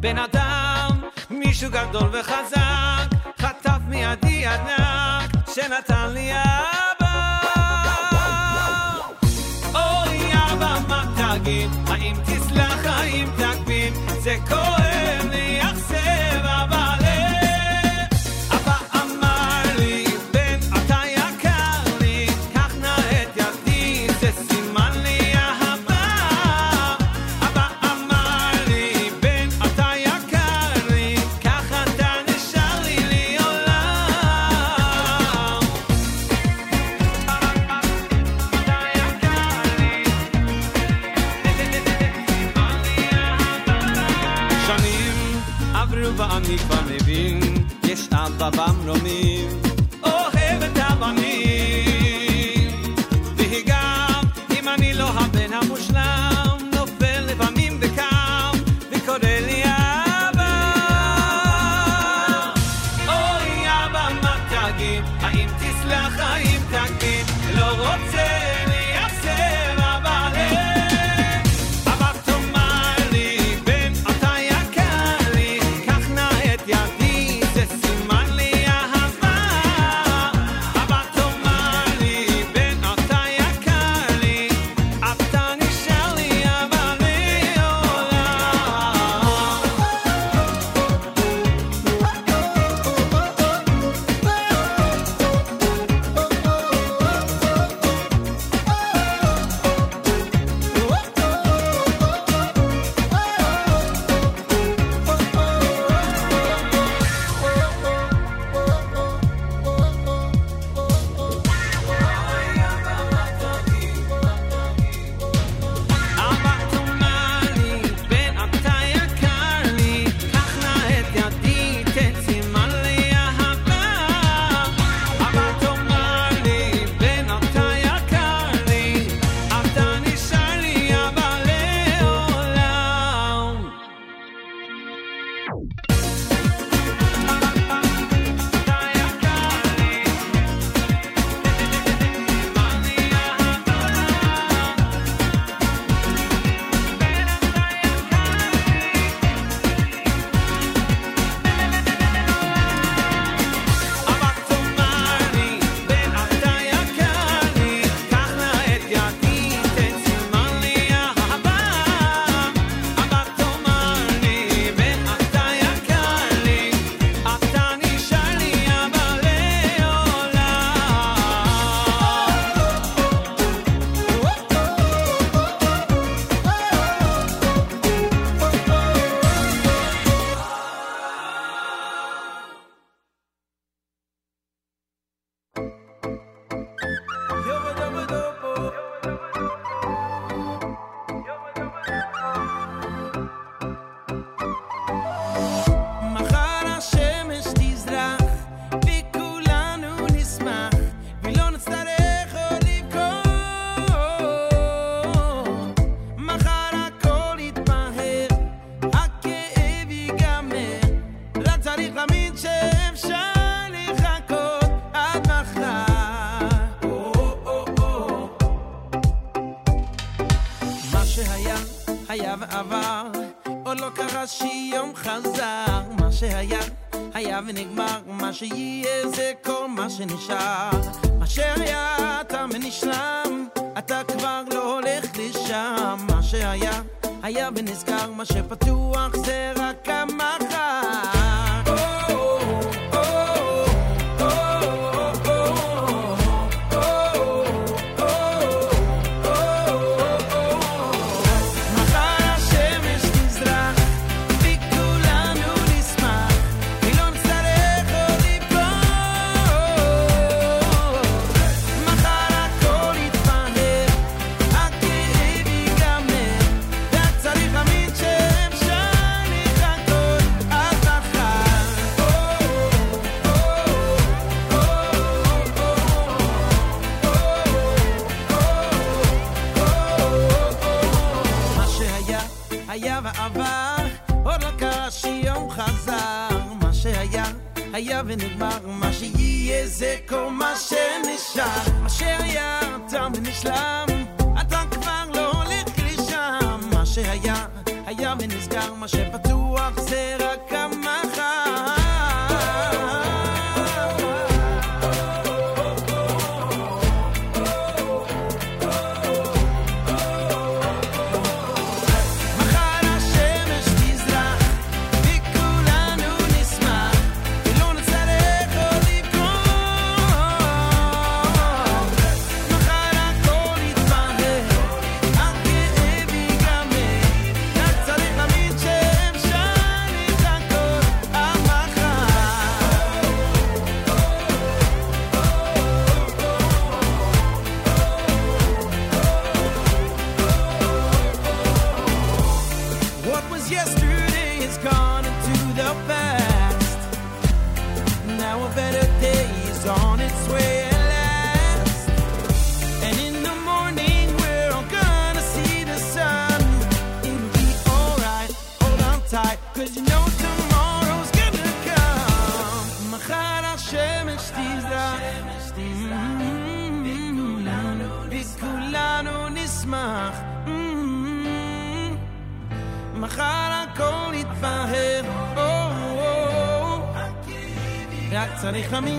בן אדם, מישהו גדול וחזק, חטף מידי ענק, שנתן לי אבא. אוי אבא, מה תגיד? האם תסלח, האם תקפיד? זה כואב לי, אכזב,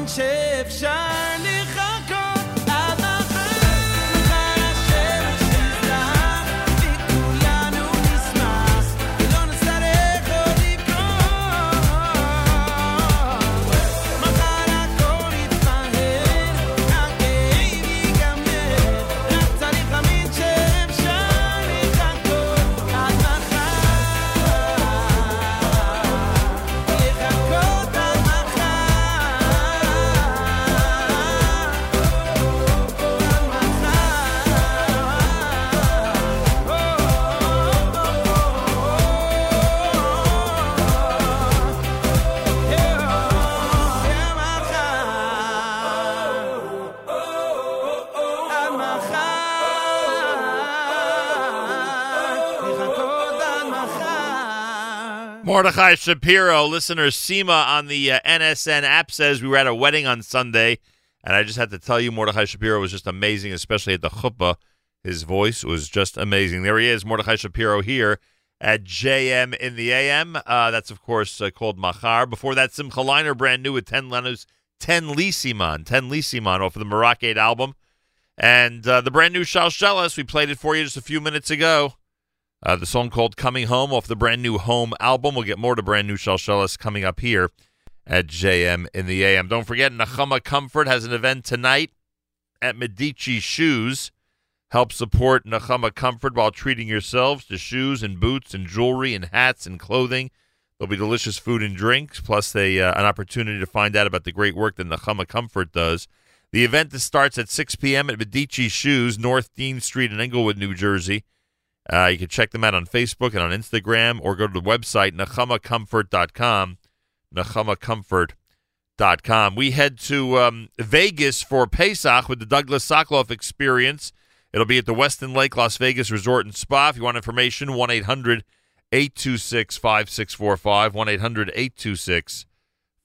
change. Mordechai Shapiro, listener Seema on the uh, NSN app says we were at a wedding on Sunday, and I just had to tell you, Mordechai Shapiro was just amazing, especially at the chuppah. His voice was just amazing. There he is, Mordechai Shapiro here at JM in the AM. Uh, that's, of course, uh, called Machar. Before that, Simcha Leiner, brand new with 10 Lenos, 10 Lisiman, 10 Lisiman off of the Moroccan album. And uh, the brand new Shalsheles, we played it for you just a few minutes ago. Uh, the song called Coming Home off the brand new Home album. We'll get more to brand new Shalsheles coming up here at JM in the AM. Don't forget, Nechama Comfort has an event tonight at Medici Shoes. Help support Nechama Comfort while treating yourselves to shoes and boots and jewelry and hats and clothing. There'll be delicious food and drinks, plus a, uh, an opportunity to find out about the great work that Nechama Comfort does. The event starts at 6 p.m. at Medici Shoes, North Dean Street in Englewood, New Jersey. Uh, you can check them out on Facebook and on Instagram or go to the website, nachamacomfort.com. nachamacomfort.com. We head to um, Vegas for Pesach with the Douglas Soclof Experience. It'll be at the Westin Lake Las Vegas Resort and Spa. If you want information, 1 800 826 5645, 1 800 826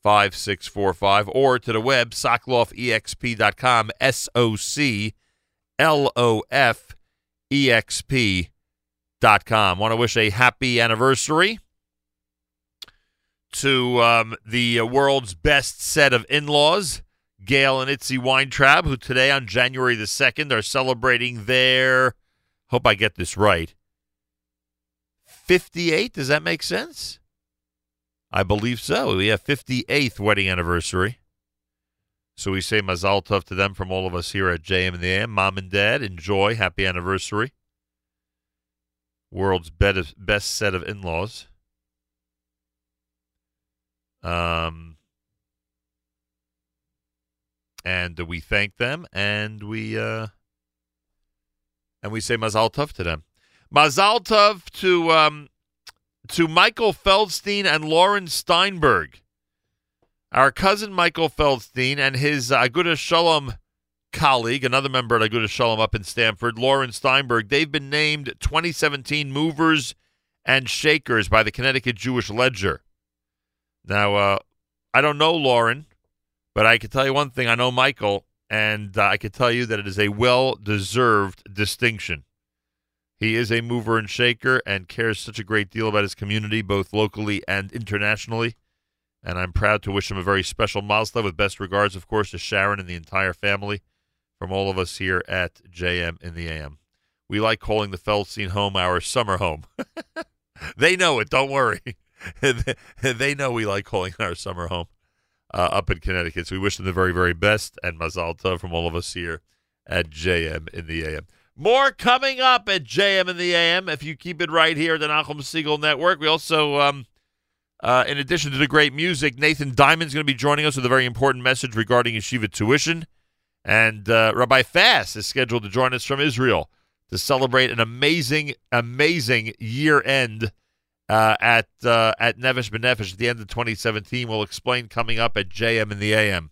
5645, or to the web, soclofexp.com, S O C L O F E X P com. Want to wish a happy anniversary to um, the uh, world's best set of in laws, Gail and Itzy Weintraub, who today on January the 2nd are celebrating their, hope I get this right, 58. Does that make sense? I believe so. We have 58th wedding anniversary. So we say Mazal Tov to them from all of us here at JM and the AM. Mom and Dad, enjoy. Happy anniversary. World's best, best set of in laws. Um, and we thank them and we uh, and we say Mazal Tov to them. Mazal Tov to um, to Michael Feldstein and Lauren Steinberg. Our cousin Michael Feldstein and his uh, Aguda Shalom colleague, another member at Aguda Shalom up in Stamford, Lauren Steinberg, they've been named 2017 movers and shakers by the Connecticut Jewish Ledger. Now, uh, I don't know Lauren, but I can tell you one thing. I know Michael, and uh, I can tell you that it is a well deserved distinction. He is a mover and shaker and cares such a great deal about his community, both locally and internationally. And I'm proud to wish him a very special Mazda with best regards, of course, to Sharon and the entire family from all of us here at JM in the AM. We like calling the Feldstein home our summer home. they know it, don't worry. they know we like calling our summer home uh, up in Connecticut. So we wish them the very, very best and Mazal Tov from all of us here at JM in the AM. More coming up at JM in the AM if you keep it right here at the Nachum Segal Network. We also, um, uh, in addition to the great music, Nathan Diament's going to be joining us with a very important message regarding yeshiva tuition. And uh, Rabbi Fass is scheduled to join us from Israel to celebrate an amazing, amazing year end uh, at uh, at B'Nefesh at the end of 2017. We'll explain coming up at JM in the AM.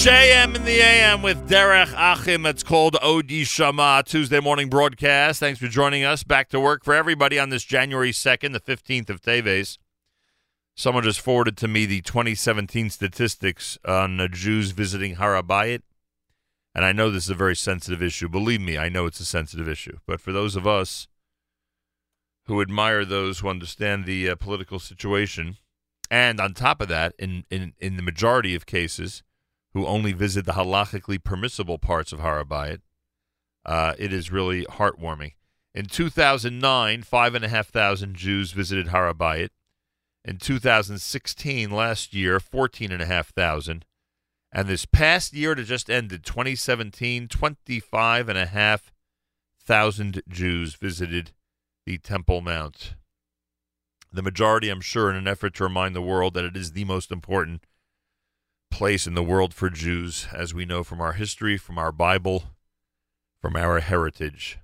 JM in the AM with Derek Achim. It's called Odi Shama Tuesday morning broadcast. Thanks for joining us. Back to work for everybody on this January 2nd, the 15th of Teves. Someone just forwarded to me the 2017 statistics on Jews visiting Har HaBayit. And I know this is a very sensitive issue. Believe me, I know it's a sensitive issue. But for those of us who admire those who understand the uh, political situation, and on top of that, in, in, in the majority of cases, who only visit the halachically permissible parts of Har HaBayit, uh, it is really heartwarming. In 2009, 5,500 Jews visited Har HaBayit. In 2016, last year, 14,500. And this past year that just ended, 2017, 25,500 Jews visited the Temple Mount. The majority, I'm sure, in an effort to remind the world that it is the most important place in the world for Jews, as we know from our history, from our Bible, from our heritage.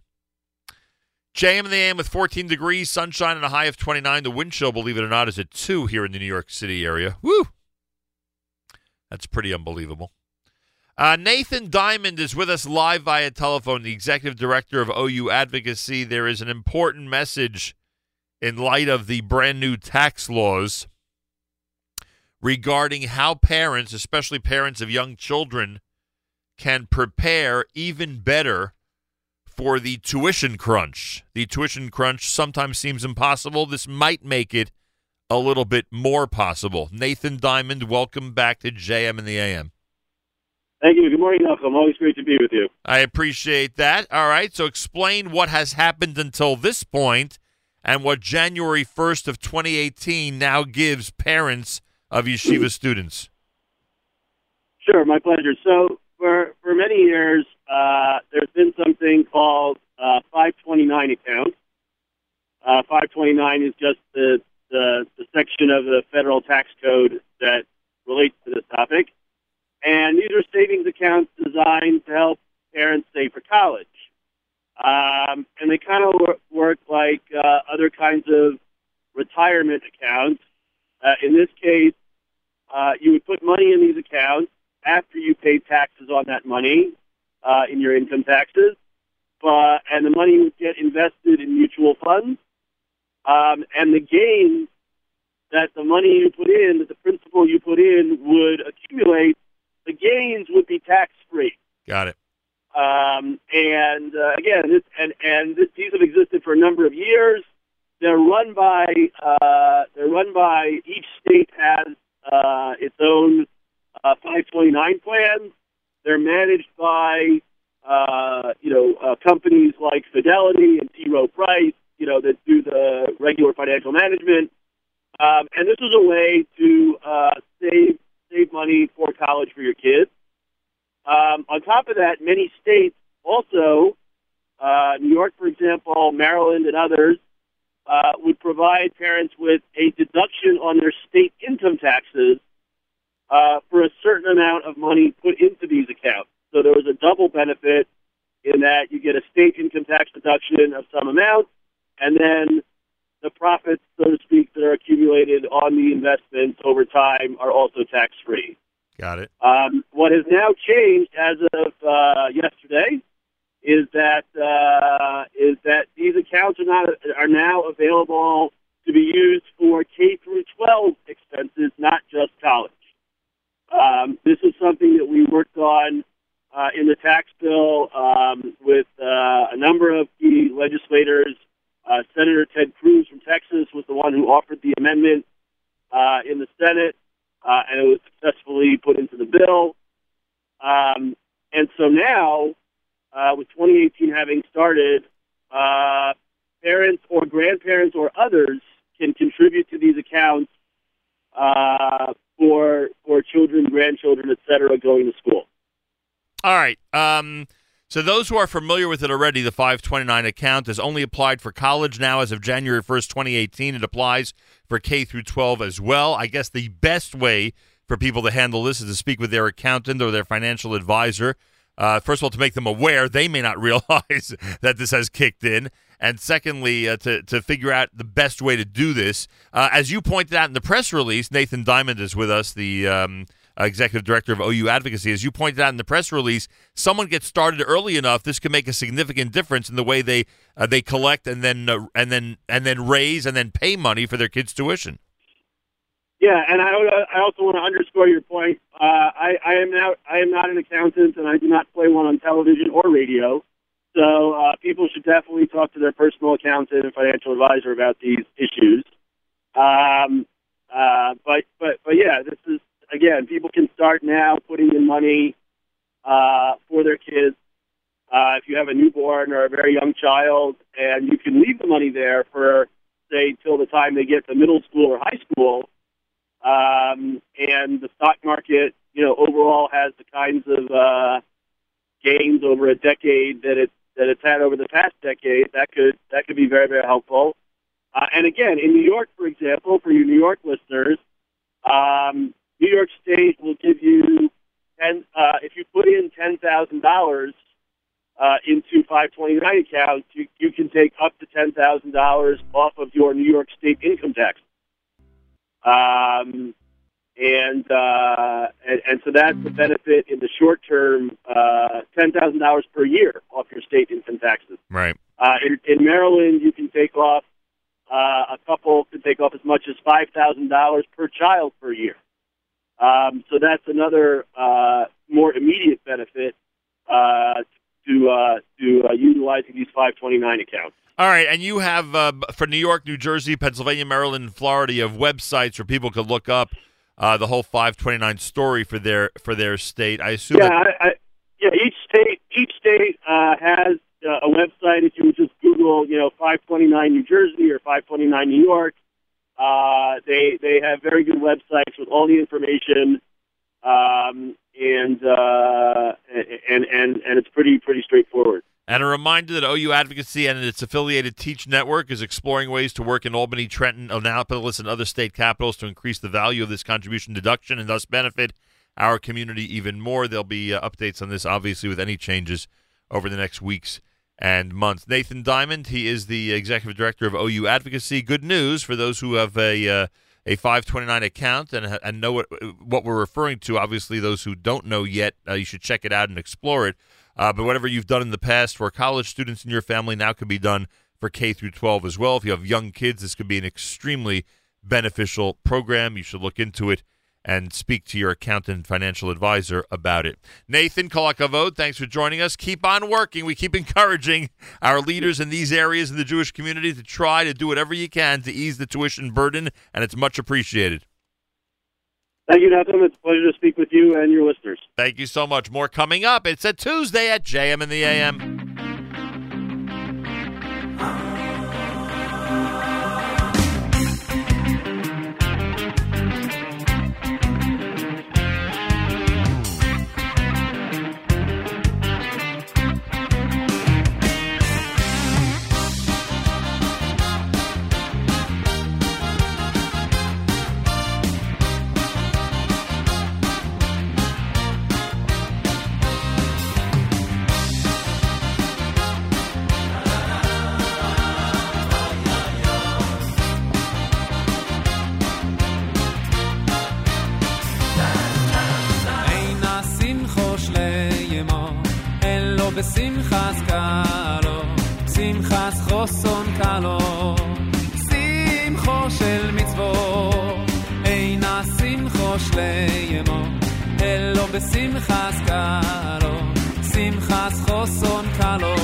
JM in the AM with 14 degrees, sunshine, and a high of 29. The wind chill, believe it or not, is at 2 here in the New York City area. Woo! That's pretty unbelievable. Uh, Nathan Diament is with us live via telephone, the executive director of OU Advocacy. There is an important message in light of the brand new tax laws regarding how parents, especially parents of young children, can prepare even better for the tuition crunch. The tuition crunch sometimes seems impossible. This might make it a little bit more possible. Nathan Diament, welcome back to JM and the AM. Thank you. Good morning, Nachum. Always great to be with you. I appreciate that. All right, so explain what has happened until this point and what January 1st of 2018 now gives parents of yeshiva students. Sure, my pleasure. So, for for many years, uh, there's been something called uh, 529 accounts. Uh, 529 is just the, the the section of the federal tax code that relates to this topic, and these are savings accounts designed to help parents save for college. Um, and they kind of work, work like uh, other kinds of retirement accounts. Uh, in this case, uh, you would put money in these accounts after you pay taxes on that money uh, in your income taxes, but and the money would get invested in mutual funds, um, and the gains that the money you put in, that the principal you put in, would accumulate. The gains would be tax free. Got it. Um, and uh, again, this, and and this, these have existed for a number of years. They're run by uh, they're run by each state has uh, its own uh, 529 plans. They're managed by uh, you know uh, companies like Fidelity and T. Rowe Price, you know that do the regular financial management. Um, and this is a way to uh, save save money for college for your kids. Um, on top of that, many states also, uh, New York, for example, Maryland, and others, uh, would provide parents with a deduction on their state income taxes uh, for a certain amount of money put into these accounts. So there was a double benefit in that you get a state income tax deduction of some amount, and then the profits, so to speak, that are accumulated on the investments over time are also tax free. Got it. Um, what has now changed as of uh, yesterday is that uh, is that these accounts are not are now available to be used for K through 12 expenses, not just college. Um, this is something that we worked on uh, in the tax bill um, with uh, a number of key legislators. Uh, Senator Ted Cruz from Texas was the one who offered the amendment uh, in the Senate, uh, and it was successfully put into the bill. Um, and so now, uh, with 2018 having started, uh, parents or grandparents or others can contribute to these accounts uh, for for children, grandchildren, et cetera, going to school. All right. Um, so those who are familiar with it already, the 529 account is only applied for college now as of January 1st, 2018. It applies for K through 12 as well. I guess the best way for people to handle this is to speak with their accountant or their financial advisor. Uh, first of all, to make them aware, they may not realize that this has kicked in. And secondly, uh, to, to figure out the best way to do this. Uh, as you pointed out in the press release, Nathan Diament is with us, the um, executive director of OU Advocacy. As you pointed out in the press release, someone gets started early enough, this can make a significant difference in the way they uh, they collect and then uh, and then and then raise and then pay money for their kids' tuition. Yeah, and I, I also want to underscore your point. Uh, I, I am now I am not an accountant, and I do not play one on television or radio. So uh, people should definitely talk to their personal accountant and financial advisor about these issues. Um, uh, but but but yeah, this is again, people can start now putting in money uh, for their kids. Uh, if you have a newborn or a very young child, and you can leave the money there for say till the time they get to middle school or high school, um, and the stock market, you know, overall has the kinds of uh, gains over a decade that it that it's had over the past decade. That could that could be very very helpful. Uh, and again, in New York, for example, for you New York listeners, um, New York State will give you ten uh, if you put in ten thousand dollars uh, into 529 accounts, you, you can take up to ten thousand dollars off of your New York State income tax. Um, and, uh, and and so that's the benefit in the short term, uh, ten thousand dollars per year off your state income taxes. Right. Uh, in, in Maryland, you can take off uh, a couple can take off as much as five thousand dollars per child per year. Um, so that's another uh, more immediate benefit uh, to uh, to uh, utilizing these 529 accounts. All right, and you have uh, for New York, New Jersey, Pennsylvania, Maryland, and Florida, you have websites where people could look up uh, the whole 529 story for their for their state. I assume. Yeah, that- I, I, yeah. Each state each state uh, has uh, a website. If you would just Google, you know, 529 New Jersey or 529 New York, uh, they they have very good websites with all the information, um, and, uh, and and and it's pretty pretty straightforward. And a reminder that OU Advocacy and its affiliated Teach Network is exploring ways to work in Albany, Trenton, Annapolis, and other state capitals to increase the value of this contribution deduction and thus benefit our community even more. There'll be uh, updates on this, obviously, with any changes over the next weeks and months. Nathan Diament, he is the executive director of OU Advocacy. Good news for those who have a uh, a 529 account and and know what what we're referring to. Obviously, those who don't know yet, uh, you should check it out and explore it. Uh, but whatever you've done in the past for college students in your family now can be done for K through 12 as well. If you have young kids, this could be an extremely beneficial program. You should look into it and speak to your accountant financial advisor about it. Nathan Kolakavod, thanks for joining us. Keep on working. We keep encouraging our leaders in these areas in the Jewish community to try to do whatever you can to ease the tuition burden, and it's much appreciated. Thank you, Nathan. It's a pleasure to speak with you and your listeners. Thank you so much. More coming up. It's a Tuesday at JM in the AM. בשמחס קלו, שמחס חוסון קלו, שמחו של מצוות. אין השמחו שלמה, אלו בשמחס קלו, שמחס חוסון קלו,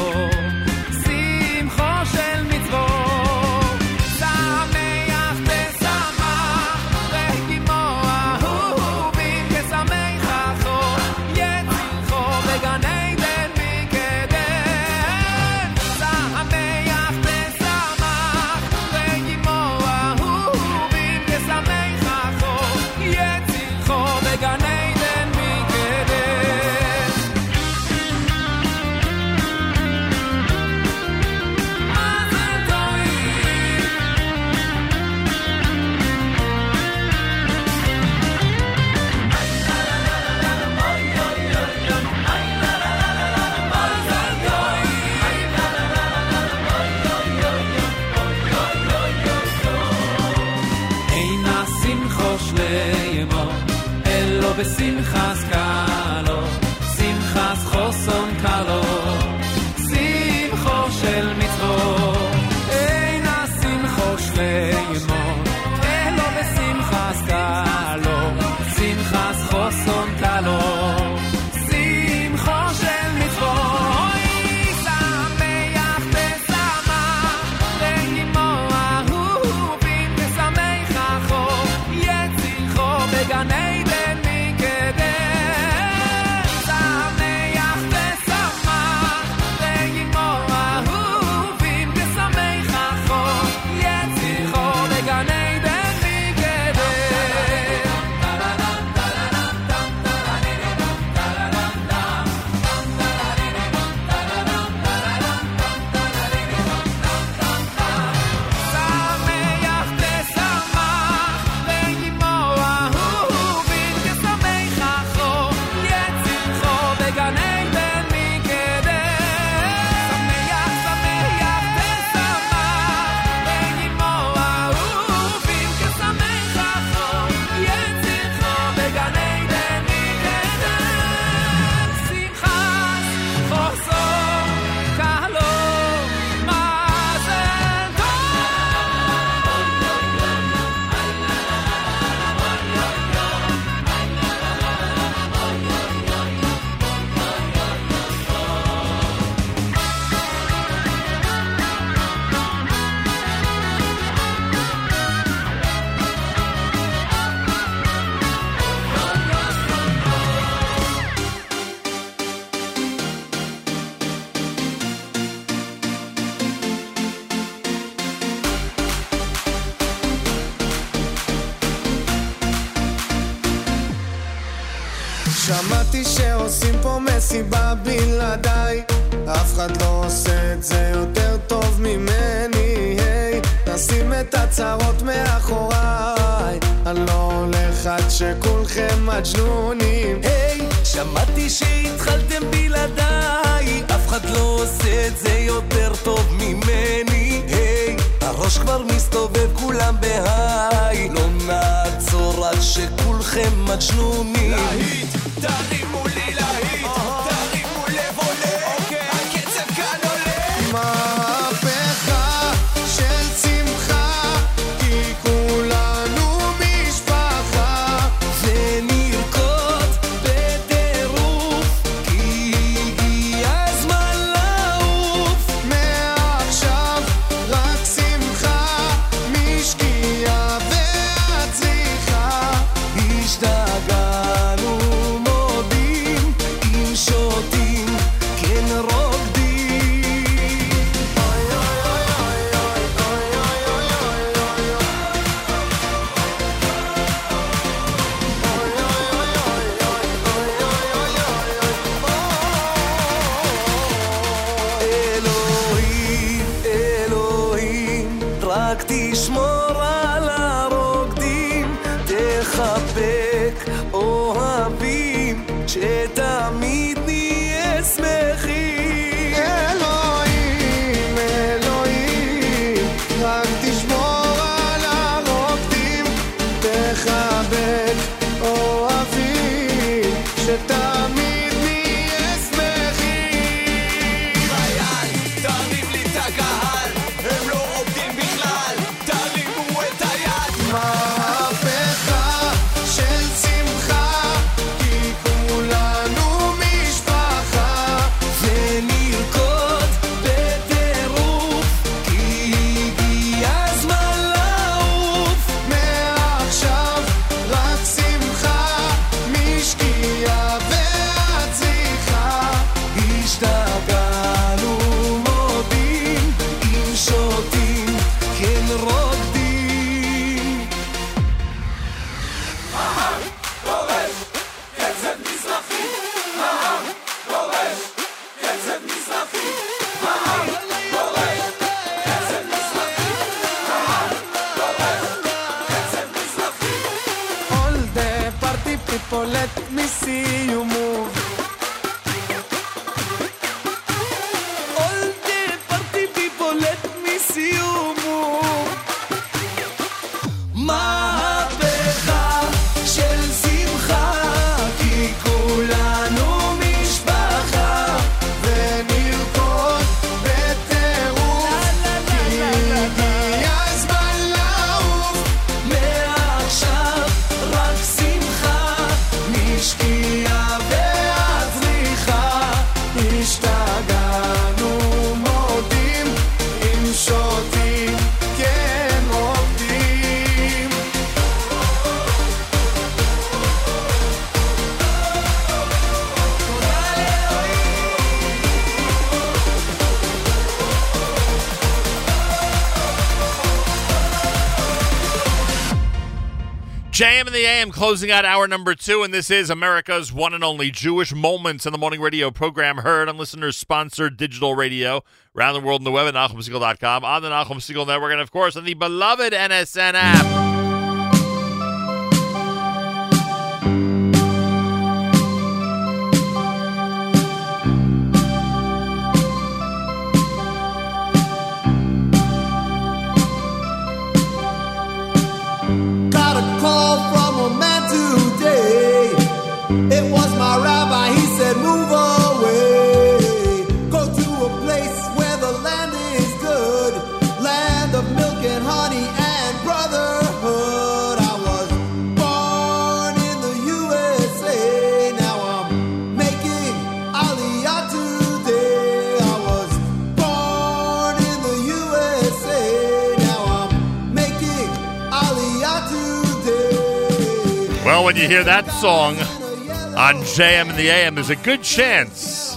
בשמחה סקה מג'נונים. היי, שמעתי שהתחלתם בלעדיי, אף אחד לא עושה את זה יותר טוב ממני. היי, הראש כבר מסתובב כולם בהיי, לא נעצור עד שכולכם מג'נונים. Closing out hour number two, and this is America's one and only Jewish Moments in the Morning radio program heard on listeners sponsored digital radio around the world on the web at NachumSegal.com, on the Nachum Segal Network, and of course on the beloved NSN app. Well, when you hear that song on JM and the AM, there's a good chance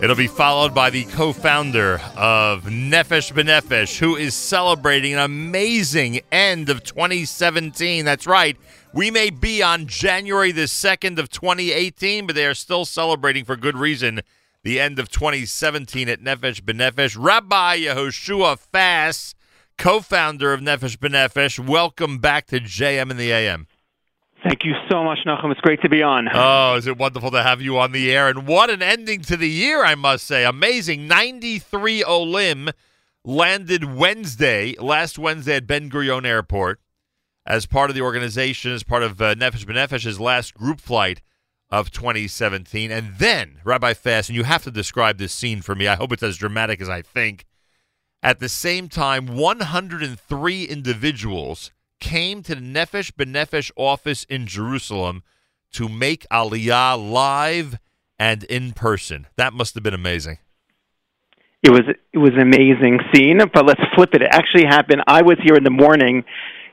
it'll be followed by the co founder of Nefesh B'Nefesh, who is celebrating an amazing end of 2017. That's right. We may be on January the 2nd of 2018, but they are still celebrating for good reason the end of 2017 at Nefesh B'Nefesh. Rabbi Yehoshua Fass, co founder of Nefesh B'Nefesh, welcome back to JM and the AM. Thank you so much, Nachum. It's great to be on. Oh, is it wonderful to have you on the air? And what an ending to the year, I must say. Amazing. 93 Olim landed Wednesday, last Wednesday at Ben Gurion Airport as part of the organization, as part of uh, Nefesh B'Nefesh's last group flight of 2017. And then, Rabbi Fass, and you have to describe this scene for me. I hope it's as dramatic as I think. At the same time, 103 individuals came to the Nefesh B'Nefesh office in Jerusalem to make Aliyah live and in person. That must have been amazing. It was it was an amazing scene, but let's flip it. It actually happened. I was here in the morning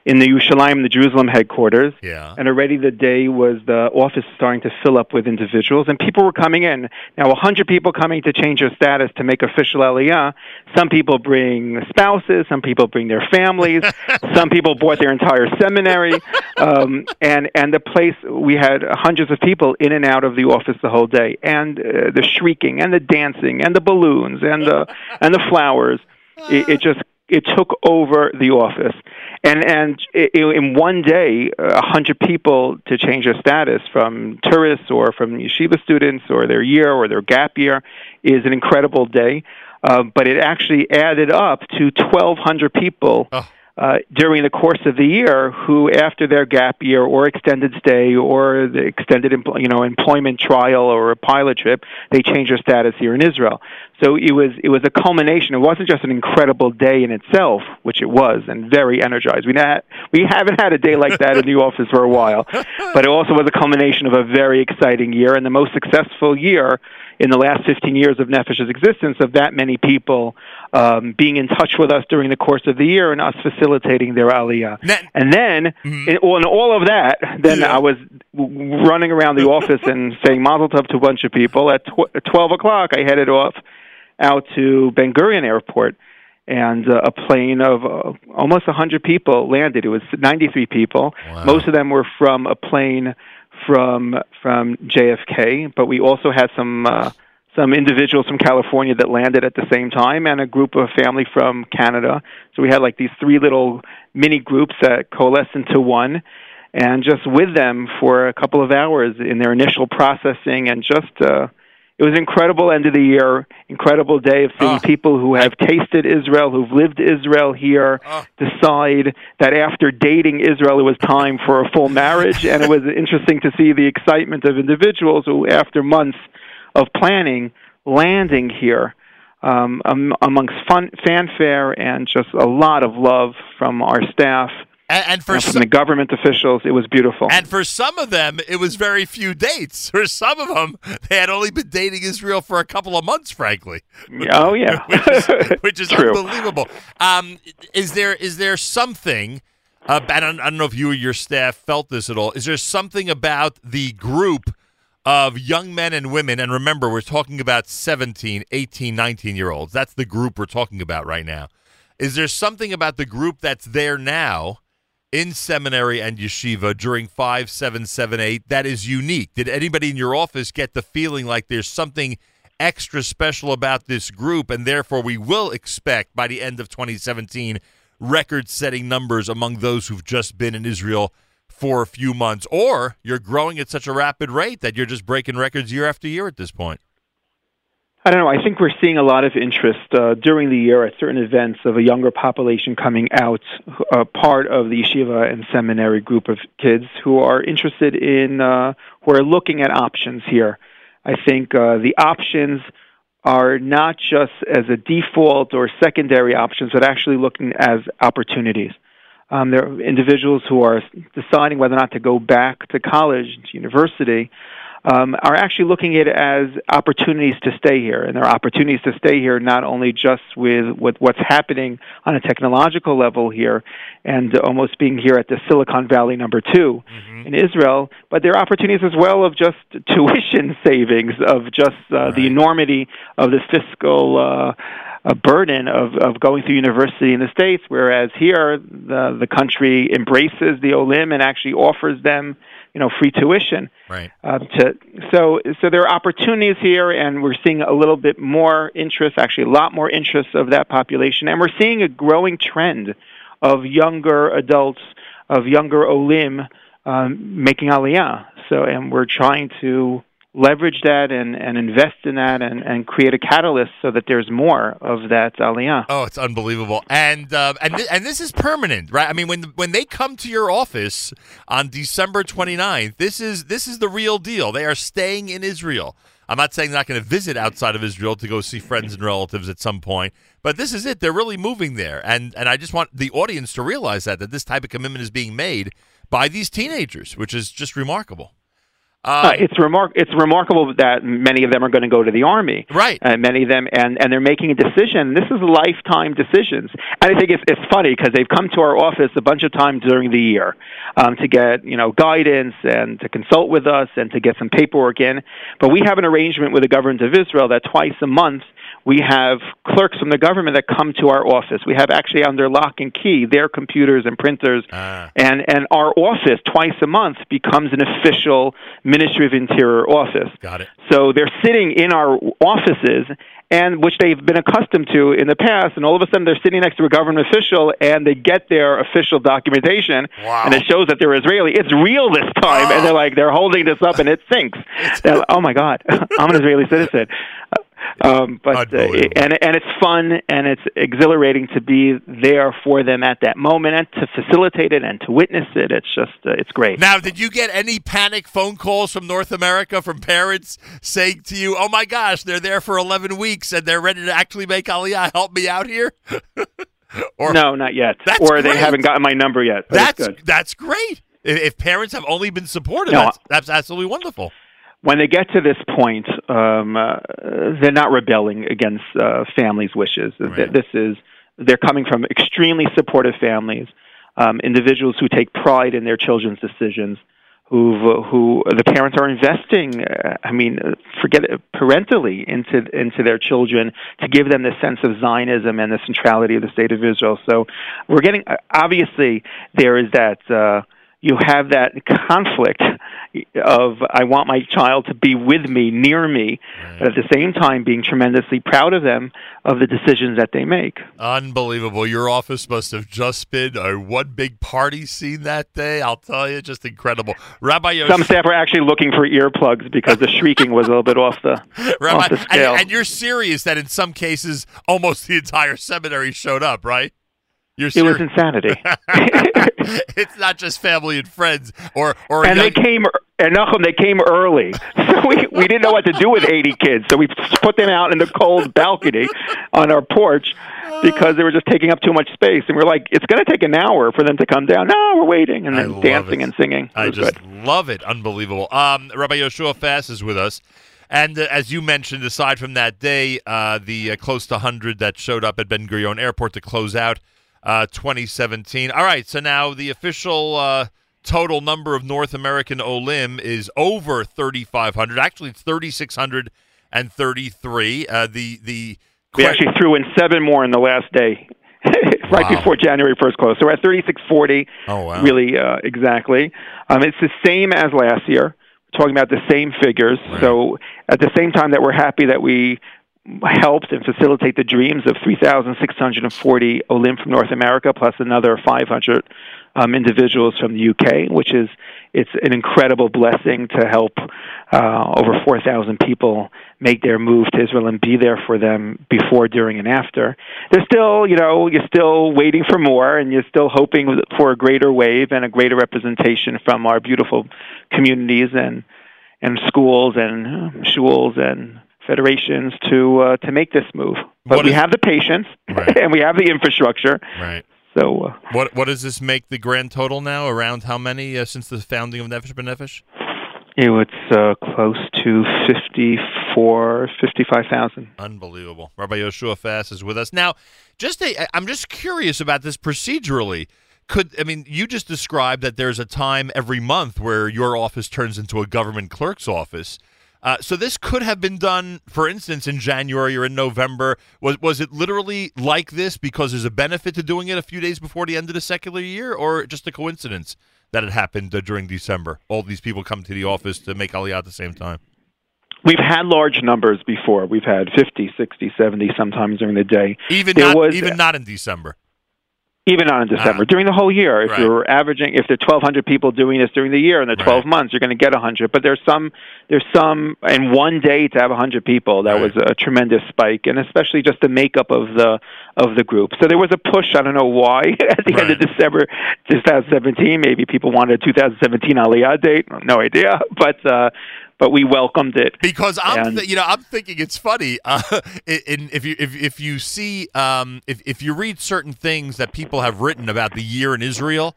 in the Yerushalayim, the Jerusalem headquarters. Yeah. And already the day was the office starting to fill up with individuals, and people were coming in. Now, a hundred people coming to change their status to make official Aliyah. Some people bring spouses, some people bring their families, some people bought their entire seminary, um, and and the place we had hundreds of people in and out of the office the whole day, and uh, the shrieking and the dancing and the balloons and the and the flowers. It, it just it took over the office, and and in one day, a hundred people to change their status from tourists or from yeshiva students or their year or their gap year is an incredible day. Uh, but it actually added up to 1,200 people uh, during the course of the year who, after their gap year or extended stay or the extended empl- you know employment trial or a pilot trip, they change their status here in Israel. So it was it was a culmination. It wasn't just an incredible day in itself, which it was, and very energized. We not we haven't had a day like that in the office for a while, but it also was a culmination of a very exciting year and the most successful year in the last 15 years of Nefesh's existence of that many people um, being in touch with us during the course of the year and us facilitating their aliyah. and then, in, all- in all of that, then I was w- running around the office and saying mazel tov to a bunch of people. At, tw- 12 o'clock, I headed off out to Ben Gurion Airport. And uh, a plane of uh, almost 100 people landed. It was 93 people. Most of them were from a plane from from JFK, but we also had some uh, some individuals from California that landed at the same time, and a group of family from Canada. So we had like these three little mini groups that coalesced into one, and just with them for a couple of hours in their initial processing, and just uh, it was an incredible end of the year, incredible day of seeing people who have tasted Israel, who've lived Israel here, decide that after dating Israel, it was time for a full marriage. and it was interesting to see the excitement of individuals who, after months of planning, landing here um, amongst fun, fanfare and just a lot of love from our staff And, and for And from some, the government officials, it was beautiful. and for some of them, it was very few dates. For some of them, they had only been dating Israel for a couple of months, frankly. Oh yeah, which is, which is unbelievable. Um, is there is there something? Uh, I, don't, I don't know if you or your staff felt this at all. Is there something about the group of young men and women? And remember, we're talking about 17, 18, 19 year olds. That's the group we're talking about right now. Is there something about the group that's there now in seminary and yeshiva during 5, 7, 7, 8 that is unique? Did anybody in your office get the feeling like there's something extra special about this group, and therefore we will expect by the end of 2017 record setting numbers among those who've just been in Israel for a few months? Or you're growing at such a rapid rate that you're just breaking records year after year at this point? I don't know. I think we're seeing a lot of interest uh, during the year at certain events of a younger population coming out, uh, part of the yeshiva and seminary group of kids who are interested in, uh, who are looking at options here. I think uh, the options are not just as a default or secondary options, but actually looking as opportunities. Um, there are individuals who are deciding whether or not to go back to college, to university, um, are actually looking at it as opportunities to stay here. And there are opportunities to stay here not only just with, with what's happening on a technological level here and almost being here at the Silicon Valley number 2 in Israel, but there are opportunities as well of just tuition savings, of just uh, the enormity of the fiscal. Uh, a burden of, of going through university in the states, whereas here the the country embraces the olim and actually offers them, you know, free tuition. Right. Um, to so so there are opportunities here, and we're seeing a little bit more interest, actually a lot more interest of that population, and we're seeing a growing trend of younger adults, of younger olim um, making aliyah. So, and we're trying to leverage that and, and invest in that and, and create a catalyst so that there's more of that aliyah. Oh, it's unbelievable, and uh, and th- and this is permanent, right? I mean, when when they come to your office on December 29th, this is this is the real deal. They are staying in Israel. I'm not saying they're not going to visit outside of Israel to go see friends and relatives at some point, but this is it. They're really moving there, and and I just want the audience to realize that that this type of commitment is being made by these teenagers, which is just remarkable. Uh, it's remar- It's remarkable that many of them are going to go to the army, right? And many of them, and and they're making a decision. This is lifetime decisions, and I think it's it's funny because they've come to our office a bunch of times during the year um, to get you know guidance and to consult with us and to get some paperwork in. But we have an arrangement with the government of Israel that twice a month we have clerks from the government that come to our office. We have actually under lock and key their computers and printers, ah. and and our office twice a month becomes an official Ministry of Interior office. Got it. So they're sitting in our offices, and which they've been accustomed to in the past, and all of a sudden they're sitting next to a government official, and they get their official documentation, wow. and it shows that they're Israeli. It's real this time, ah. and they're like they're holding this up, and it sinks. Like, oh my God, I'm an Israeli citizen. Um, but uh, and and it's fun and it's exhilarating to be there for them at that moment and to facilitate it and to witness it. It's just uh, it's great. Now, did you get any panic phone calls from North America from parents saying to you, "Oh my gosh, they're there for 11 weeks and they're ready to actually make Aliyah. Help me out here." or no, not yet. Or they haven't gotten my number yet. That's that's great. If if parents have only been supportive, No, that's, that's absolutely wonderful. When they get to this point, um, uh, they're not rebelling against uh, families' wishes. Th- This is they're coming from extremely supportive families, um, individuals who take pride in their children's decisions, who who the parents are investing. Uh, I mean, uh, forget it, parentally into into their children to give them this sense of Zionism and the centrality of the state of Israel. So we're getting uh, obviously there is that. You have that conflict of I want my child to be with me, near me, but at the same time being tremendously proud of them of the decisions that they make. Unbelievable. Your office must have just been a one big party scene that day. I'll tell you, just incredible. Rabbi Yosh, Some staff were actually looking for earplugs because the shrieking was a little bit off the Rabbi, off the and, scale. and you're serious that in some cases almost the entire seminary showed up, right? You're it was insanity. it's not just family and friends, or or and young- they came, and Nachum, they came early. So we, we didn't know what to do with 80 kids. So we put them out in the cold balcony on our porch because they were just taking up too much space. And we're like, it's going to take an hour for them to come down. No, we're waiting. And then dancing it. and singing. I just good. love it. Unbelievable. Um, Rabbi Yoshua Fass is with us. And uh, as you mentioned, aside from that day, uh, the uh, close to 100 that showed up at Ben Gurion Airport to close out uh, 2017. All right, so now the official uh, total number of North American Olim is over 3,500. Actually, it's 3,633. Uh, the the We actually threw in seven more in the last day, right Wow. before January 1st close. So we're at 3640. Oh, wow. Really, uh, exactly. Um, it's the same as last year. We're talking about the same figures. So at the same time that we're happy that we helped and facilitate the dreams of 3,640 Olim from North America, plus another 500 um, individuals from the UK, which is it's an incredible blessing to help uh, over 4,000 people make their move to Israel and be there for them before, during, and after. There's still, you know, you're still waiting for more, and you're still hoping for a greater wave and a greater representation from our beautiful communities and and schools and uh, shuls and federations to uh, to make this move. But we have the patience and we have the infrastructure. Right. So uh, What what does this make the grand total now? Around how many uh, since the founding of Nefesh B'Nefesh? you know, it's uh, close to 54, 55,000. Unbelievable. Rabbi Yoshua Fass is with us now. Just a, I'm just curious about this procedurally. Could I mean you just described that there's a time every month where your office turns into a government clerk's office. Uh, so this could have been done, for instance, in January or in November. Was was it literally like this because there's a benefit to doing it a few days before the end of the secular year, or just a coincidence that it happened uh, during December? All these people come to the office to make Aliyah at the same time. We've had large numbers before. We've had 50, 60, 70 sometimes during the day. Even There not was, even not in December. Even not in December. during the whole year, if Right. you're averaging, if there are 1,200 people doing this during the year in the 12 months, you're going to get 100. But there's some, there's some, in one day to have 100 people, that was a tremendous spike, and especially just the makeup of the of the group. So there was a push. I don't know why at the end of December 2017. Maybe people wanted a 2017 Aliyah date. No idea. But uh, but we welcomed it because I'm And- th- you know I'm thinking it's funny. Uh, in, if you if if you see um, if if you read certain things that people have written about the year in Israel.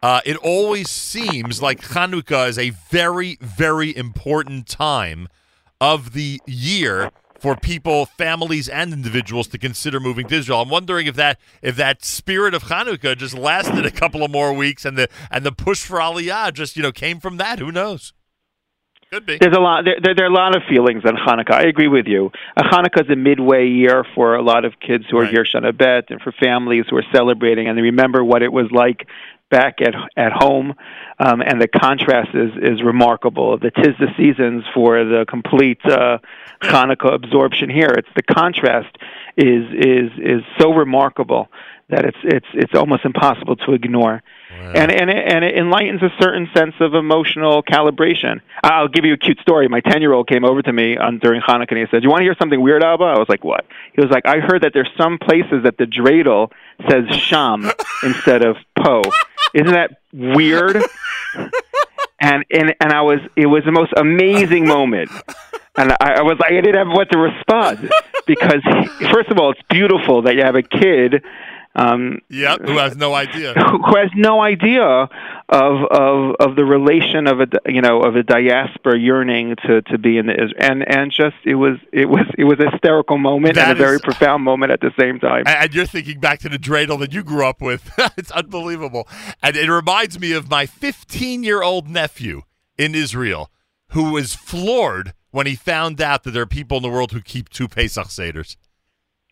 Uh, it always seems like Hanukkah is a very, very important time of the year for people, families, and individuals to consider moving to Israel. I'm wondering if that if that spirit of Hanukkah just lasted a couple of more weeks, and the and the push for Aliyah just you know came from that. Who knows? Could be. There's a lot. There, there, there are a lot of feelings on Hanukkah. I agree with you. Uh, Hanukkah is a midway year for a lot of kids who are here Shana Bet and for families who are celebrating and they remember what it was like back at at home. Um, and the contrast is is remarkable. The tis the seasons for the complete uh, Hanukkah absorption here. It's the contrast is is is so remarkable that it's it's it's almost impossible to ignore. And and it, and it enlightens a certain sense of emotional calibration. I'll give you a cute story. My ten year old came over to me on during Hanukkah and he said, "You want to hear something weird, Abba?" I was like, "What?" He was like, "I heard that there's some places that the dreidel says sham instead of po. Isn't that weird?" And and and I was it was the most amazing moment. And I, I was like, I didn't have what to respond because first of all, it's beautiful that you have a kid um, Yep, who has no idea. who has no idea of of of the relation of a you know of a diaspora yearning to to be in the Is- and and just it was it was it was a hysterical moment That and a very profound moment at the same time. And and you're thinking back to the dreidel that you grew up with. it's unbelievable. And it reminds me of my 15 year old nephew in Israel who was floored when he found out that there are people in the world who keep two Pesach Seders.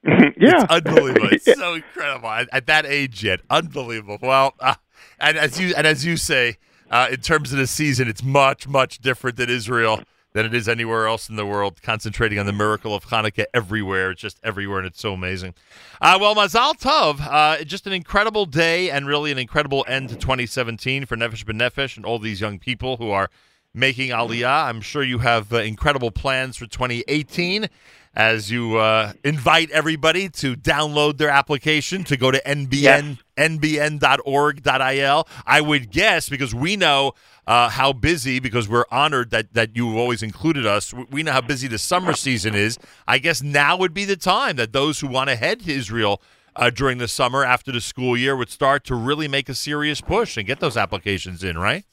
yeah, It's unbelievable. It's so incredible at, at that age yet. Unbelievable. Well, uh, and as you and as you say, uh, in terms of the season, it's much much different than Israel than it is anywhere else in the world. Concentrating on the miracle of Hanukkah everywhere, it's just everywhere, and it's so amazing. Uh, well, Mazal Tov, uh, just an incredible day and really an incredible end to 2017 for Nefesh B'Nefesh and all these young people who are making Aliyah. I'm sure you have uh, incredible plans for 2018 as you uh, invite everybody to download their application to go to NBN nbn.org.il. I would guess because we know uh, how busy, because we're honored that, that you have always included us. We know how busy the summer season is. I guess now would be the time that those who want to head to Israel uh, during the summer after the school year would start to really make a serious push and get those applications in, right?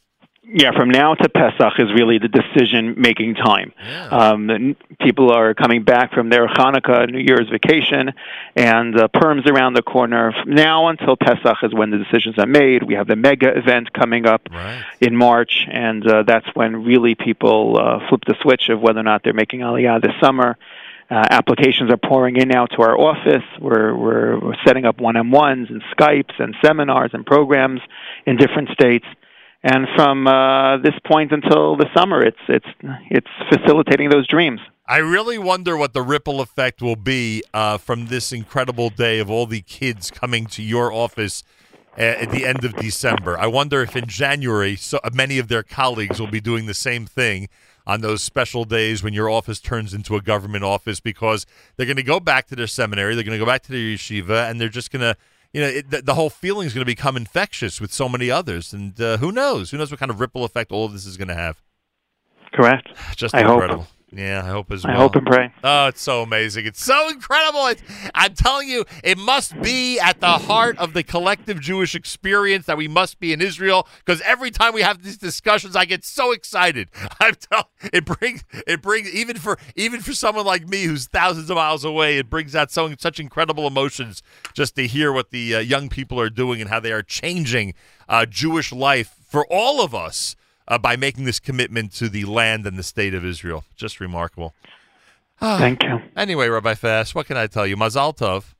Yeah, from now to Pesach is really the decision-making time. Um, people are coming back from their Hanukkah, New Year's vacation, and uh, Purim's around the corner. From now until Pesach is when the decisions are made. We have the mega event coming up in March, and uh, that's when really people uh, flip the switch of whether or not they're making Aliyah this summer. Uh, applications are pouring in now to our office. We're, we're, we're setting up one-on-ones and Skypes and seminars and programs in different states. And from uh, this point until the summer, it's it's it's facilitating those dreams. I really wonder what the ripple effect will be uh, from this incredible day of all the kids coming to your office uh, at the end of December. I wonder if in January, so uh, many of their colleagues will be doing the same thing on those special days when your office turns into a government office because they're going to go back to their seminary, they're going to go back to their yeshiva, and they're just going to. You know, it, the, the whole feeling is going to become infectious with so many others, and uh, who knows? Who knows what kind of ripple effect all of this is going to have? Correct. Just I hope. Yeah, I hope as well. I hope and pray. Oh, it's so amazing. It's so incredible. It, I'm telling you, it must be at the heart of the collective Jewish experience that we must be in Israel because every time we have these discussions, I get so excited. I'm telling it brings it brings even for even for someone like me who's thousands of miles away, it brings out so such incredible emotions just to hear what the uh, young people are doing and how they are changing uh, Jewish life for all of us uh, by making this commitment to the land and the state of Israel. Just remarkable. Thank you. Anyway, Rabbi Fass, what can I tell you? Mazal Tov.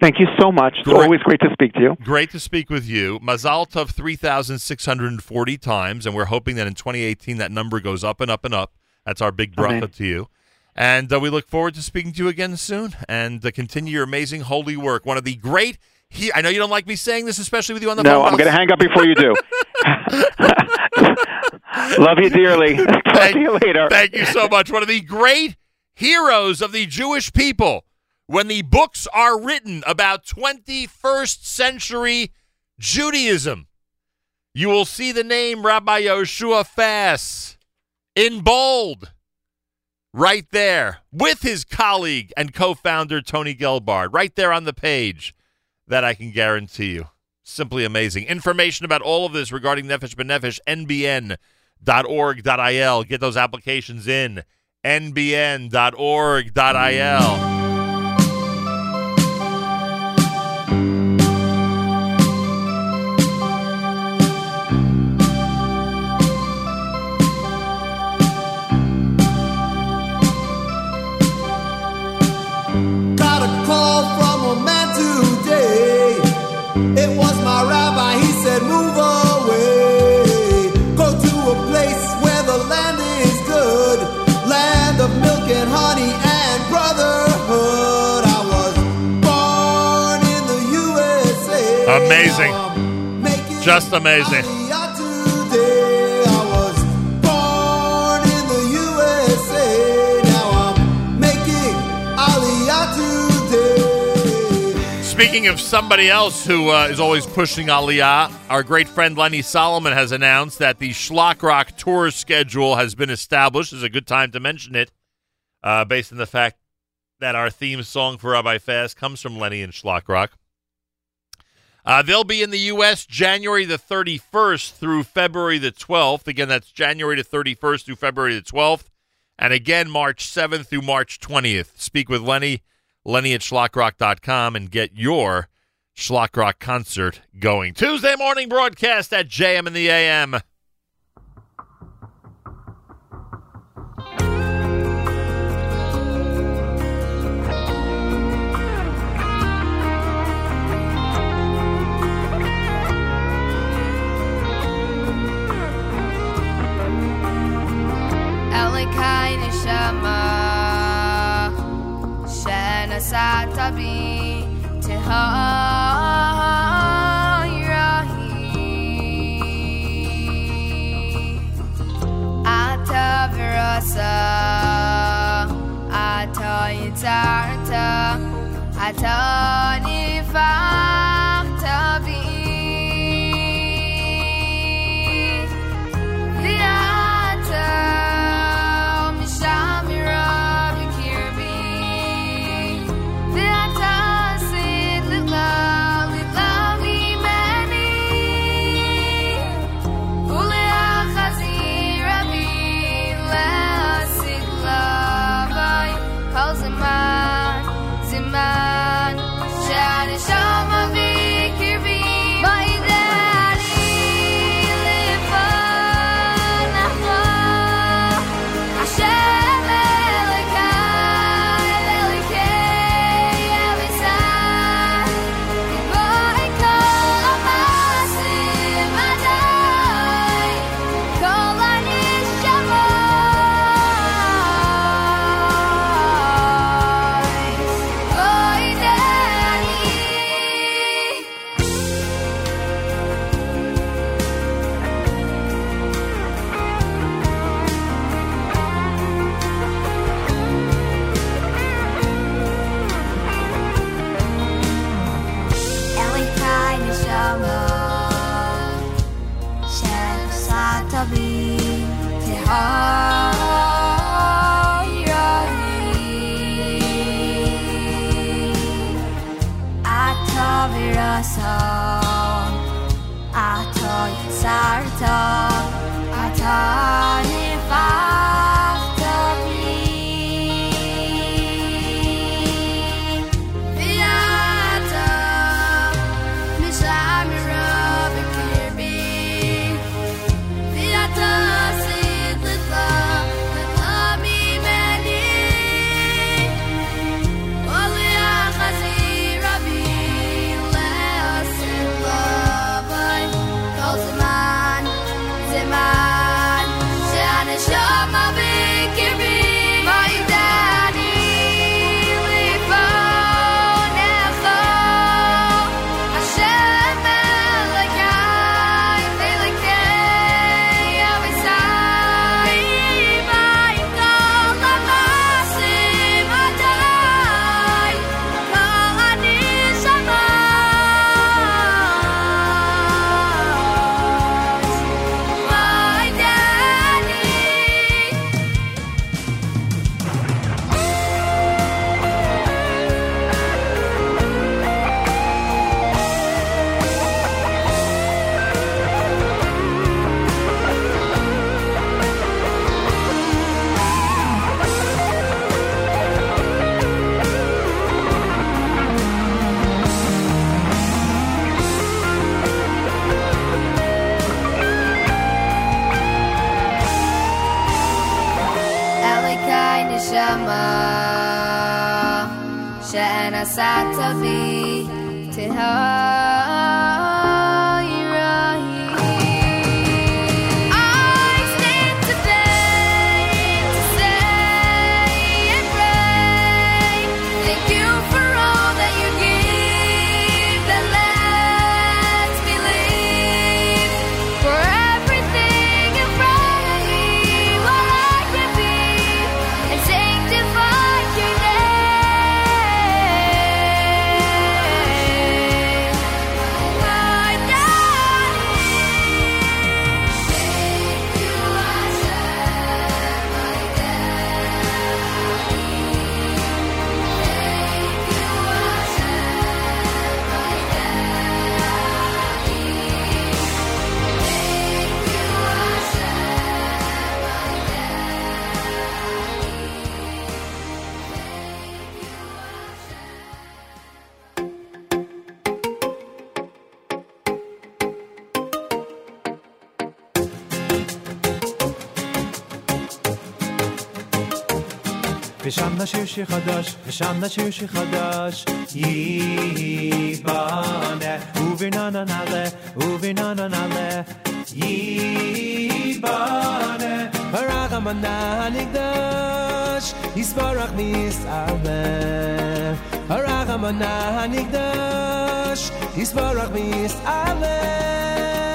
Thank you so much. It's Great. always great to speak to you. Great to speak with you. Mazal Tov 3,640 times, and we're hoping that in 2018 that number goes up and up and up. That's our big bracha Amen. to you. And uh, we look forward to speaking to you again soon and uh, continue your amazing holy work. One of the great. He- I know you don't like me saying this, especially with you on the No, phone. No, I'm going to hang up before you do. Love you dearly. Talk to you later. Thank you so much. One of the great heroes of the Jewish people. When the books are written about 21st century Judaism, you will see the name Rabbi Yoshua Fass in bold right there with his colleague and co founder Tony Gelbart, right there on the page. That I can guarantee you. Simply amazing. Information about all of this regarding Nefesh B'Nefesh, nbn.org.il. Get those applications in. nbn.org.il. was my rabbi. He said, Move away. Go to a place where the land is good. Land of milk and honey and brotherhood. I was born in the USA. Amazing. Just amazing. Speaking of somebody else who uh, is always pushing Aliyah, our great friend Lenny Solomon has announced that the Shlock Rock tour schedule has been established. This is a good time to mention it, uh, based on the fact that our theme song for Rabbi Fass comes from Lenny and Shlock Rock. Uh, they'll be in the U.S. January the 31st through February the 12th. Again, that's January the 31st through February the 12th. And again, March 7th through March 20th. Speak with Lenny, Lenny at shlockrock.com, and get your Shlock Rock concert going. Tuesday morning broadcast at JM in the AM. Elokai neshama Zatabi Teha Atavirasa Ata Yitarta رسان اعطای سرتا. عطا ושם נשיר שיר חדש, ושם נשיר שיר חדש. ייבנה, וברננה נעלה, וברננה נעלה. ייבנה, הרחמנה הנקדש, יסברך מישראל. הרחמנה הנקדש, יסברך מישראל.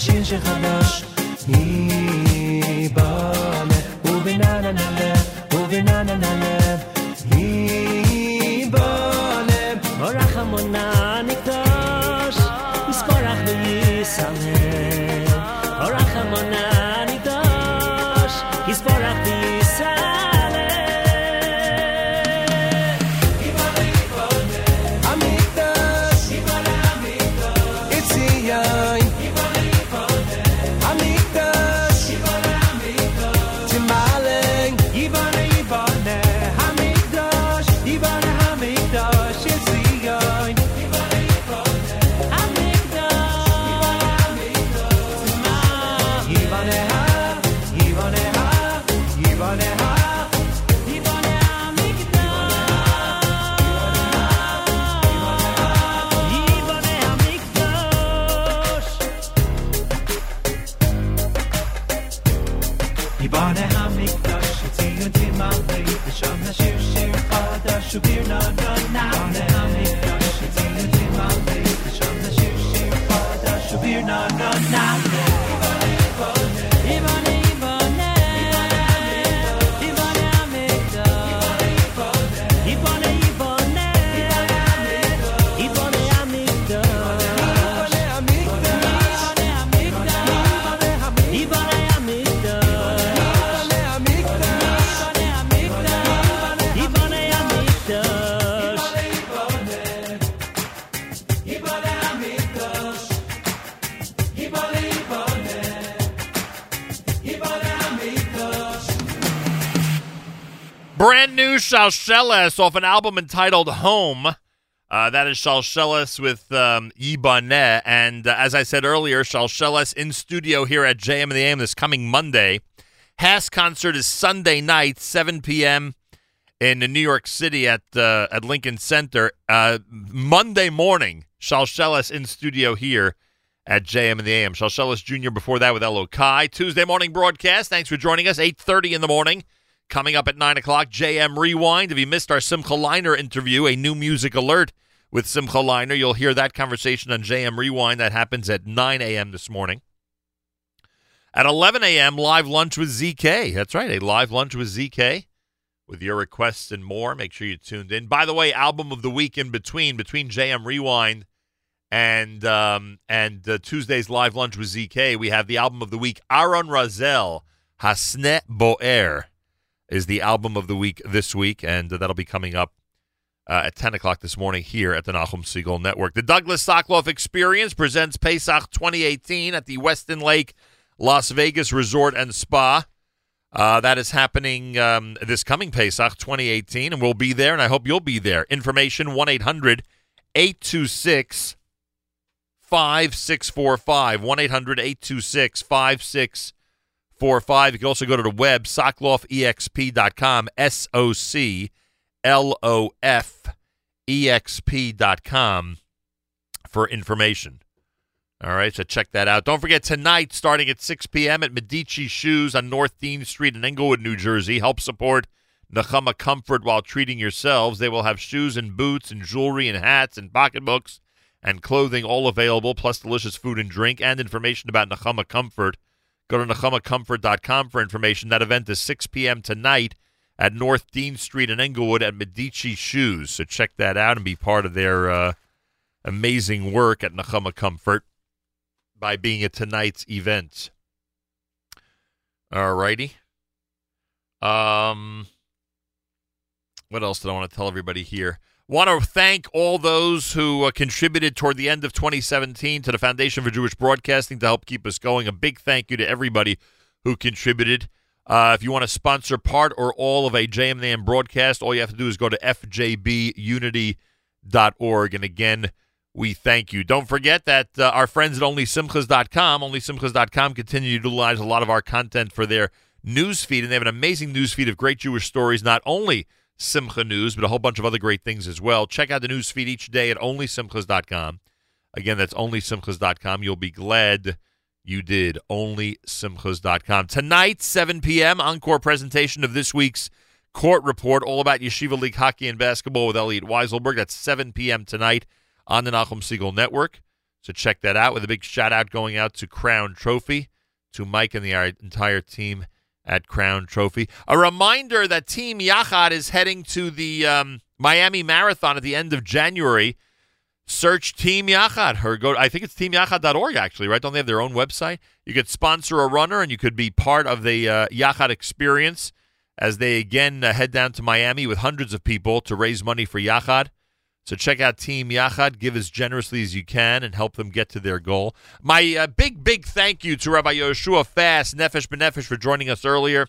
心事很难。New Shalsheles off an album entitled Home. Uh, that is Shalsheles with um. And uh, as I said earlier, Shalsheles in studio here at JM and the AM this coming Monday. HASC concert is Sunday night, 7 p.m. in New York City at uh, at Lincoln Center. Uh, Monday morning, Shalsheles in studio here at JM and the AM. Shalsheles Jr. before that with Elo Kai. Tuesday morning broadcast. Thanks for joining us. 8.30 in the morning. Coming up at 9 o'clock, JM Rewind. If you missed our Simcha Leiner interview, a new music alert with Simcha Leiner, you'll hear that conversation on JM Rewind. That happens at 9 a.m. this morning. At 11 a.m., live lunch with ZK. That's right, a live lunch with ZK with your requests and more. Make sure you tuned in. By the way, album of the week in between, between JM Rewind and um, and uh, Tuesday's live lunch with ZK, we have the album of the week, Aaron Razel, Hasne Boer is the album of the week this week, and that'll be coming up uh, at 10 o'clock this morning here at the Nachum Segal Network. The Douglas Soclof Experience presents Pesach 2018 at the Westin Lake Las Vegas Resort and Spa. Uh, that is happening um, this coming Pesach 2018, and we'll be there, and I hope you'll be there. Information 1 800 826 5645. 1 800 826 5645. You can also go to the web, soclofexp.com, S O C L O F E X P.com for information. All right, so check that out. Don't forget tonight, starting at 6 p.m. at Medici Shoes on North Dean Street in Englewood, New Jersey. Help support Nechama Comfort while treating yourselves. They will have shoes and boots and jewelry and hats and pocketbooks and clothing all available, plus delicious food and drink and information about Nechama Comfort. Go to nechamacomfort.com for information. That event is 6 p.m. tonight at North Dean Street in Englewood at Medici Shoes. So check that out and be part of their uh, amazing work at Nechama Comfort by being at tonight's event. All righty. Um, what else did I want to tell everybody here? Want to thank all those who uh, contributed toward the end of 2017 to the Foundation for Jewish Broadcasting to help keep us going. A big thank you to everybody who contributed. Uh, if you want to sponsor part or all of a JMNAM broadcast, all you have to do is go to fjbunity.org. And again, we thank you. Don't forget that uh, our friends at OnlySimchas.com, OnlySimchas.com continue to utilize a lot of our content for their news feed, and they have an amazing news feed of great Jewish stories, not only Simcha News, but a whole bunch of other great things as well. Check out the news feed each day at OnlySimchas.com. Again, that's OnlySimchas.com. You'll be glad you did. OnlySimchas.com. Tonight, 7 p.m., encore presentation of this week's Court Report, all about Yeshiva League hockey and basketball with Elliot Weiselberg. That's 7 p.m. tonight on the Nachum Segal Network. So check that out with a big shout out going out to Crown Trophy, to Mike and the entire team at Crown Trophy. A reminder that Team Yachad is heading to the um, Miami Marathon at the end of January. Search Team Yachad or go. I think it's teamyachad.org actually, right? Don't they have their own website? You could sponsor a runner and you could be part of the uh, Yachad experience as they again uh, head down to Miami with hundreds of people to raise money for Yachad. So check out Team Yachad. Give as generously as you can and help them get to their goal. My uh, big, big thank you to Rabbi Yoshua Fass, Nefesh B'Nefesh, for joining us earlier.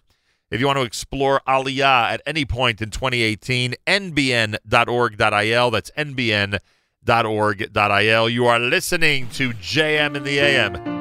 If you want to explore Aliyah at any point in 2018, nbn.org.il. That's nbn.org.il. You are listening to JM in the AM.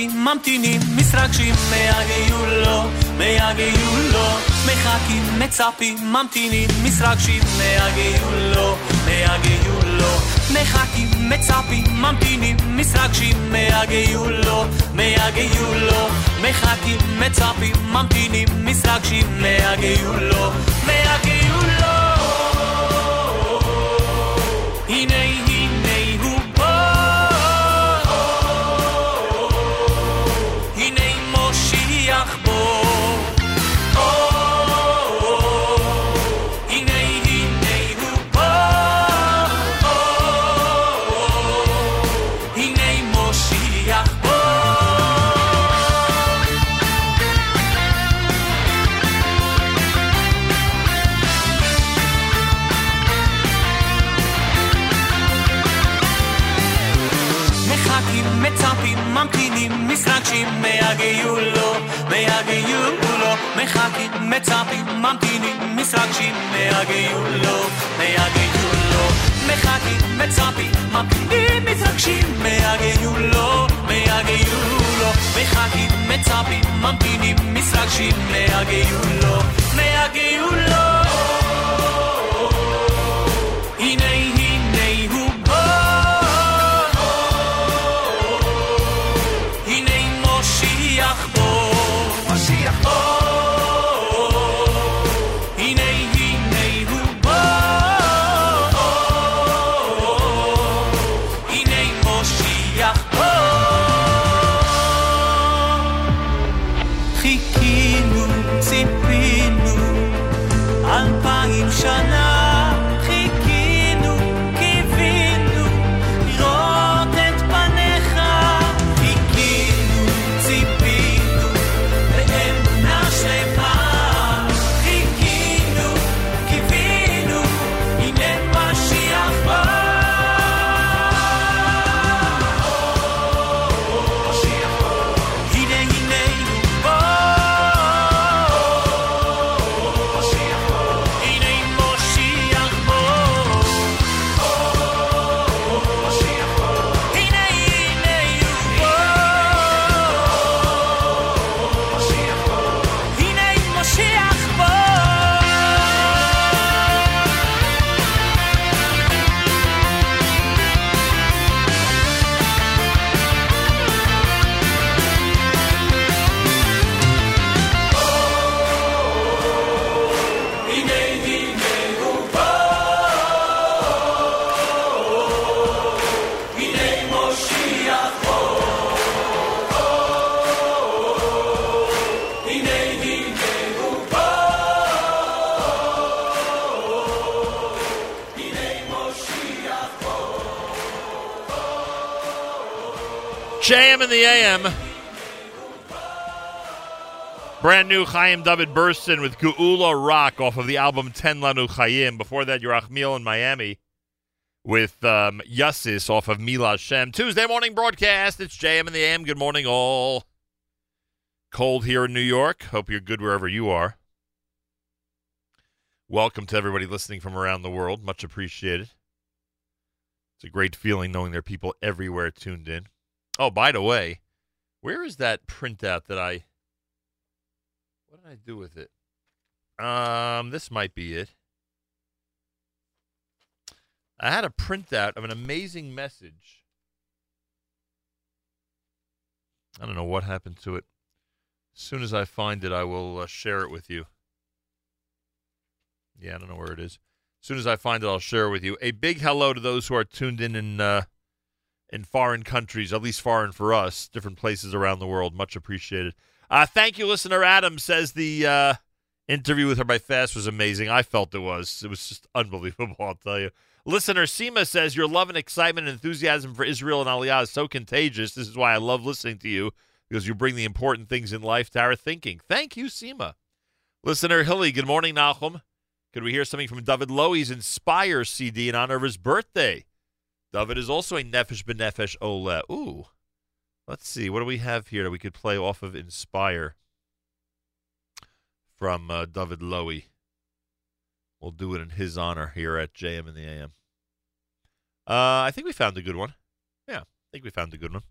אלפים ממתינים, מסרגשים, מייגעו לו, מייגעו לו, מחכים, מצפים, ממתינים, מסרגשים, מייגעו לו, מייגעו לו, מחכים, מצפים, ממתינים, מסרגשים, מייגעו לו, מייגעו לו, מחכים, מצפים, ממתינים, מסרגשים, מייגעו לו, מחכים, מצפים, ממתינים, מתרגשים מהגיעו לו, מהגיעו לו. מחכים, מצפים, ממתינים, מתרגשים מהגיעו לו, מהגיעו לו. מחכים, מצפים, ממתינים, מתרגשים מהגיעו לו, מהגיעו לו. JM in the AM. Brand new Chaim David Burston with Geula Rock off of the album Ten Lanu Chaim. Before that, Yerachmiel in Miami with um, Yassis off of Mila Shem. Tuesday morning broadcast. It's JM in the AM. Good morning, all. Cold here in New York. Hope you're good wherever you are. Welcome to everybody listening from around the world. Much appreciated. It's a great feeling knowing there are people everywhere tuned in. Oh, by the way, where is that printout that I what did I do with it? Um, this might be it. I had a printout of an amazing message. I don't know what happened to it. As soon as I find it, I will uh, share it with you. Yeah, I don't know where it is. As soon as I find it, I'll share it with you. A big hello to those who are tuned in in uh, in foreign countries, at least foreign for us, different places around the world. Much appreciated. Uh, thank you, listener Adam says the uh, interview with Rabbi Fass was amazing. I felt it was. It was just unbelievable, I'll tell you. Listener Seema says your love and excitement and enthusiasm for Israel and Aliyah is so contagious. This is why I love listening to you because you bring the important things in life to our thinking. Thank you, Seema. Listener Hilly, good morning, Nachum. Could we hear something from David Lowy's Inspire CD in honor of his birthday? David is also a Nefesh B'Nefesh Ole. Ooh. Let's see. What do we have here that we could play off of Inspire from uh, David Lowy? We'll do it in his honor here at JM in the AM. Uh, I think we found a good one. Yeah, I think we found a good one.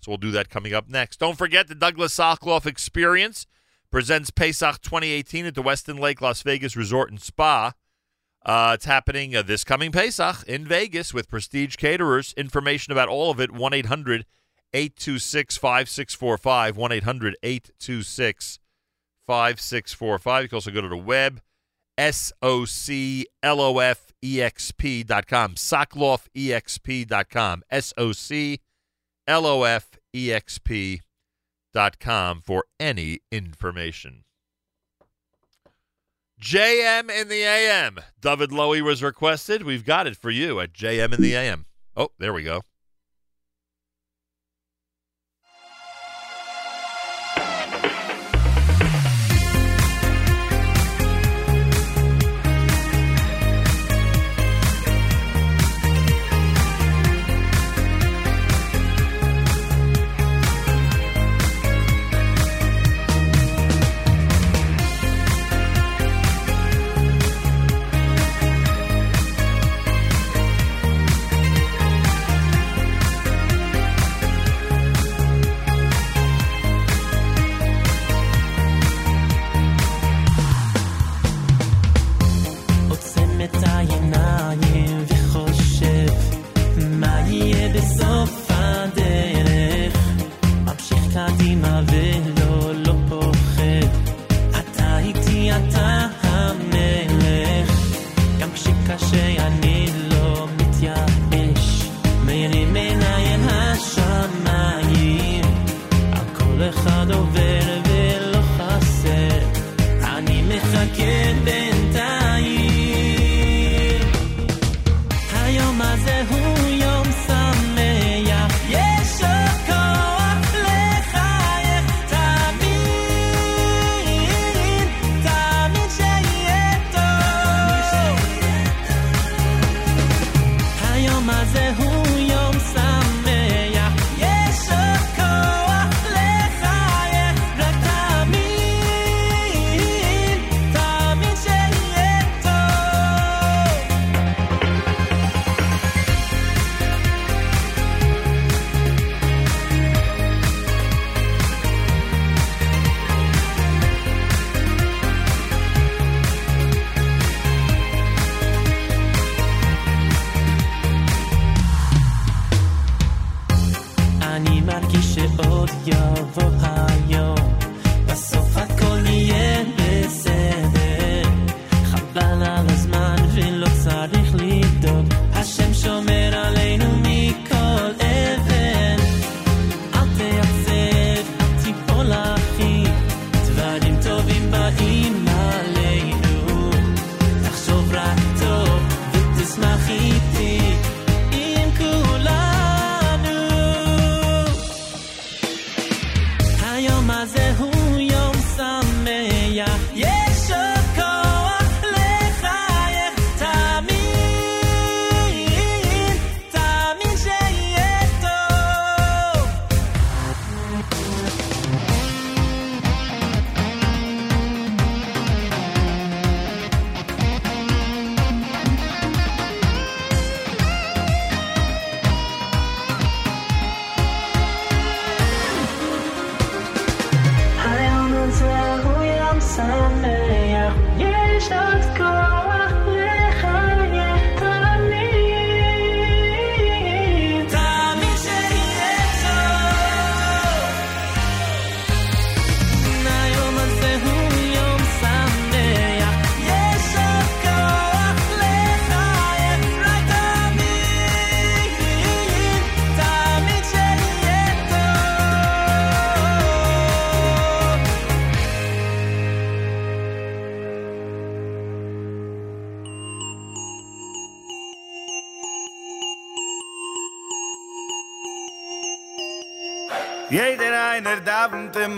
So we'll do that coming up next. Don't forget the Douglas Soclof Experience presents Pesach 2018 at the Westin Lake Las Vegas Resort and Spa. Uh, it's happening uh, this coming Pesach in Vegas with Prestige Caterers. Information about all of it 1 800 826 5645. 1 800 826 5645. You can also go to the web, S O C L O F E X P dot com. Soclofexp dot com. S O C L O F E X P dot com for any information. JM in the AM. David Lowy was requested. We've got it for you at JM in the AM. Oh, there we go.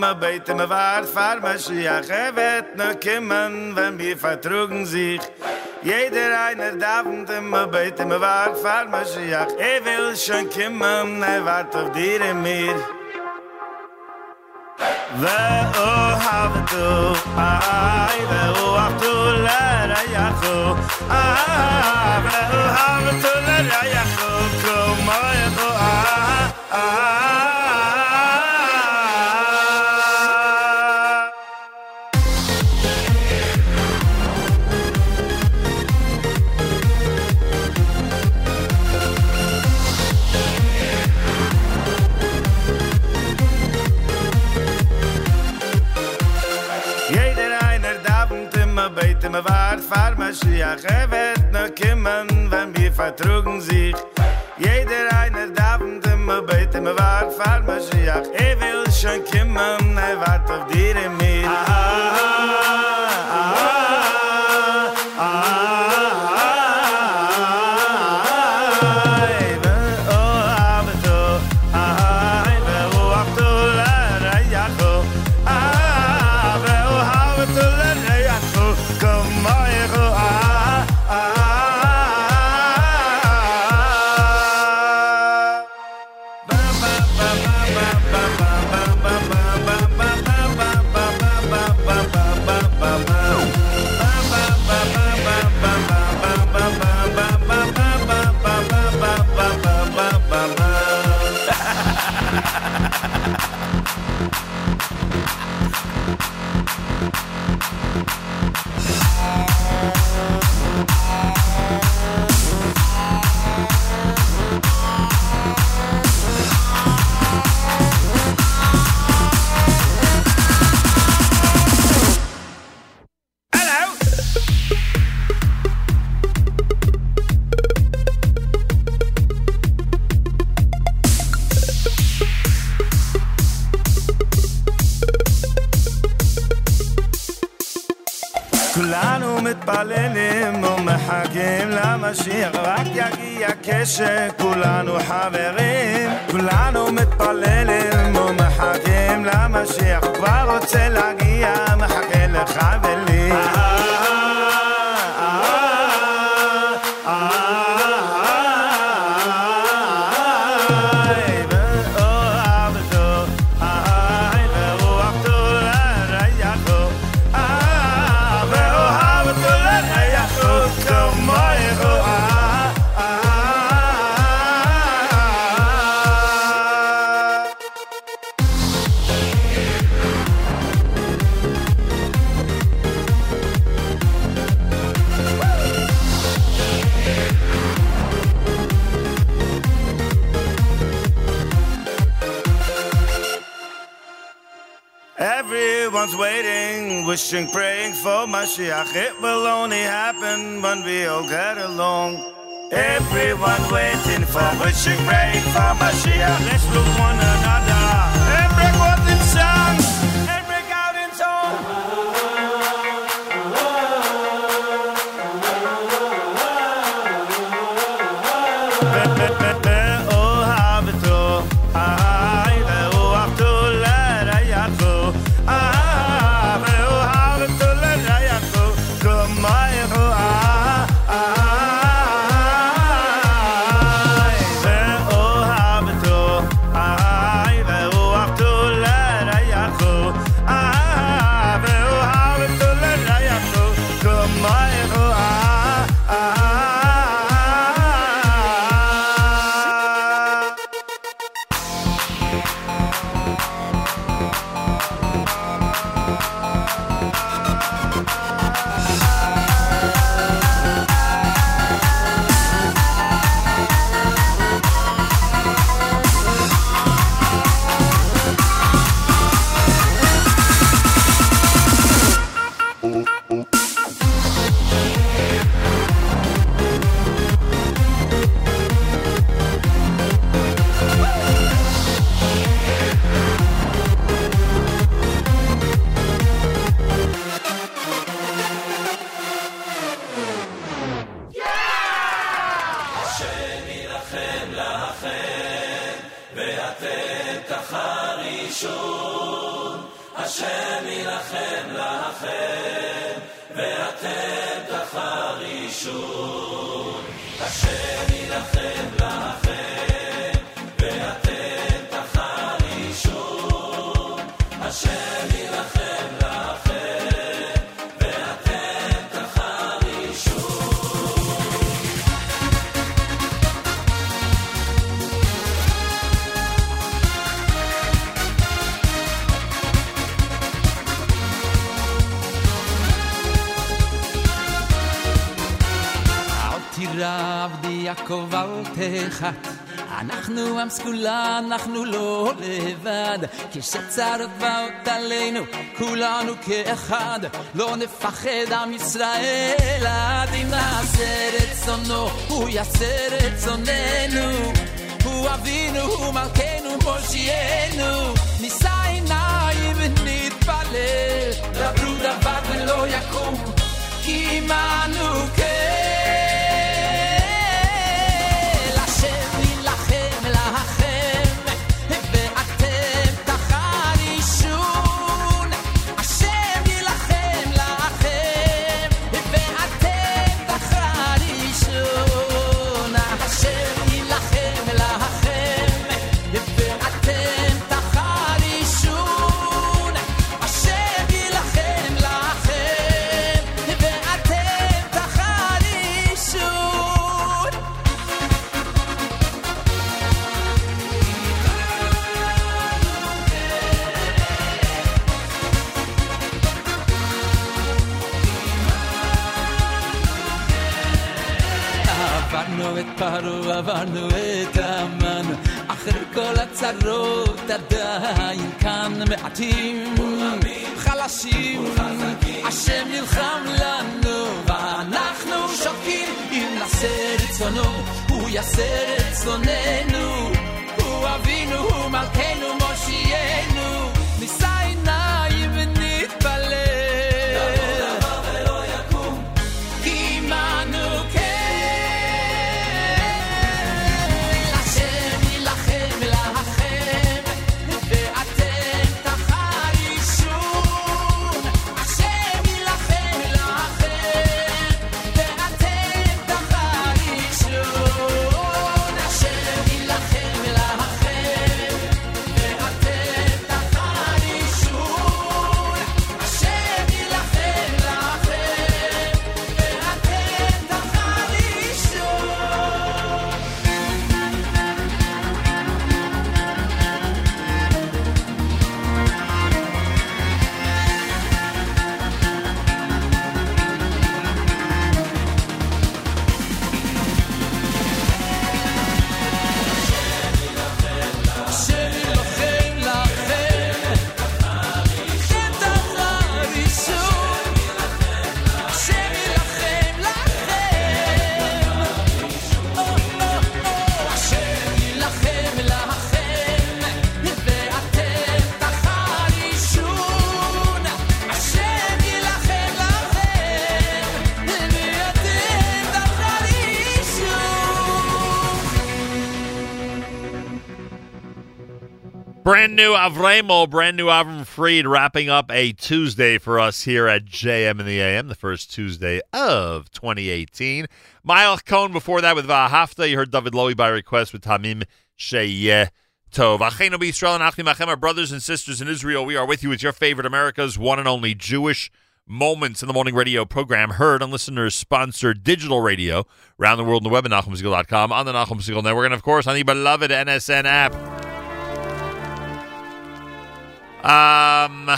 davent immer beten, me wart fahr Mashiach, er wird noch kommen, wenn wir vertrugen sich. Jeder einer darf und immer beten, mir wart fahr Mashiach. Er will schon kommen, er wart auf dir und mir. ואוהבתו, איי, ואוהבתו לרעייכו, איי, ואוהבתו לרעייכו, כמו ידו, Mashiach, er wird noch kommen, wenn wir vertrugen sich. Jeder einer darf und immer beten, mir wart fahr Mashiach, er will schon kommen, er wart auf למשיח רק יגיע כשכולנו חברים כולנו מתפללים ומחכים למשיח. כבר רוצה להגיע מחכה wishing, praying for Mashiach. It will only happen when we all get along. Everyone waiting for, wishing, praying for Mashiach. Let's look one another סגולה, אנחנו לא לבד כשצרות באות עלינו, כולנו כאחד לא נפחד עם ישראל עד אם נעשה רצונו, הוא יעשה רצוננו הוא אבינו, הוא מלכנו, מושיענו נישא עיניים ונתפלל דברו דבר ולא יקום כי עמנו כן Avremo, brand new Avram Fried, wrapping up a Tuesday for us here at JM in the AM, the first Tuesday of 2018. Miles Cohn before that with Vahafta. You heard David Lowy by request with Tamim Sheyeh Tov. Achenu B'Yisrael and Achim Achem, brothers and sisters in Israel. We are with you with your favorite America's one and only Jewish Moments in the Morning radio program heard on listeners sponsored digital radio around the world on the web at NachumSegal.com, on the Nachum Segal Network, and of course on the beloved NSN app. Um,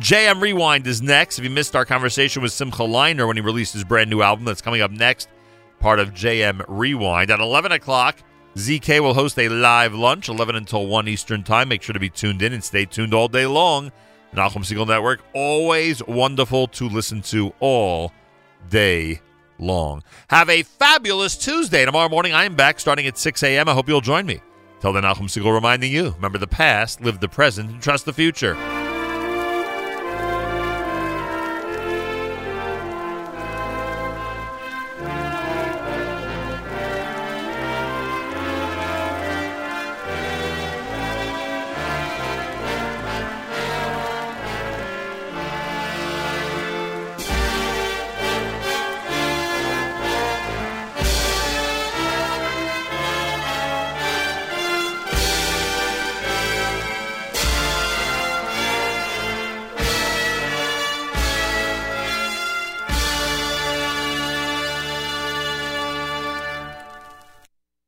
JM Rewind is next. If you missed our conversation with Simcha Leiner when he released his brand new album, that's coming up next, part of JM Rewind. At 11 o'clock, ZK will host a live lunch, 11 until 1 Eastern Time. Make sure to be tuned in and stay tuned all day long. The Nachum Segal Network, always wonderful to listen to all day long. Have a fabulous Tuesday. Tomorrow morning, I am back starting at 6 a.m. I hope you'll join me. Till then, Nachum Segal reminding you remember the past, live the present, and trust the future.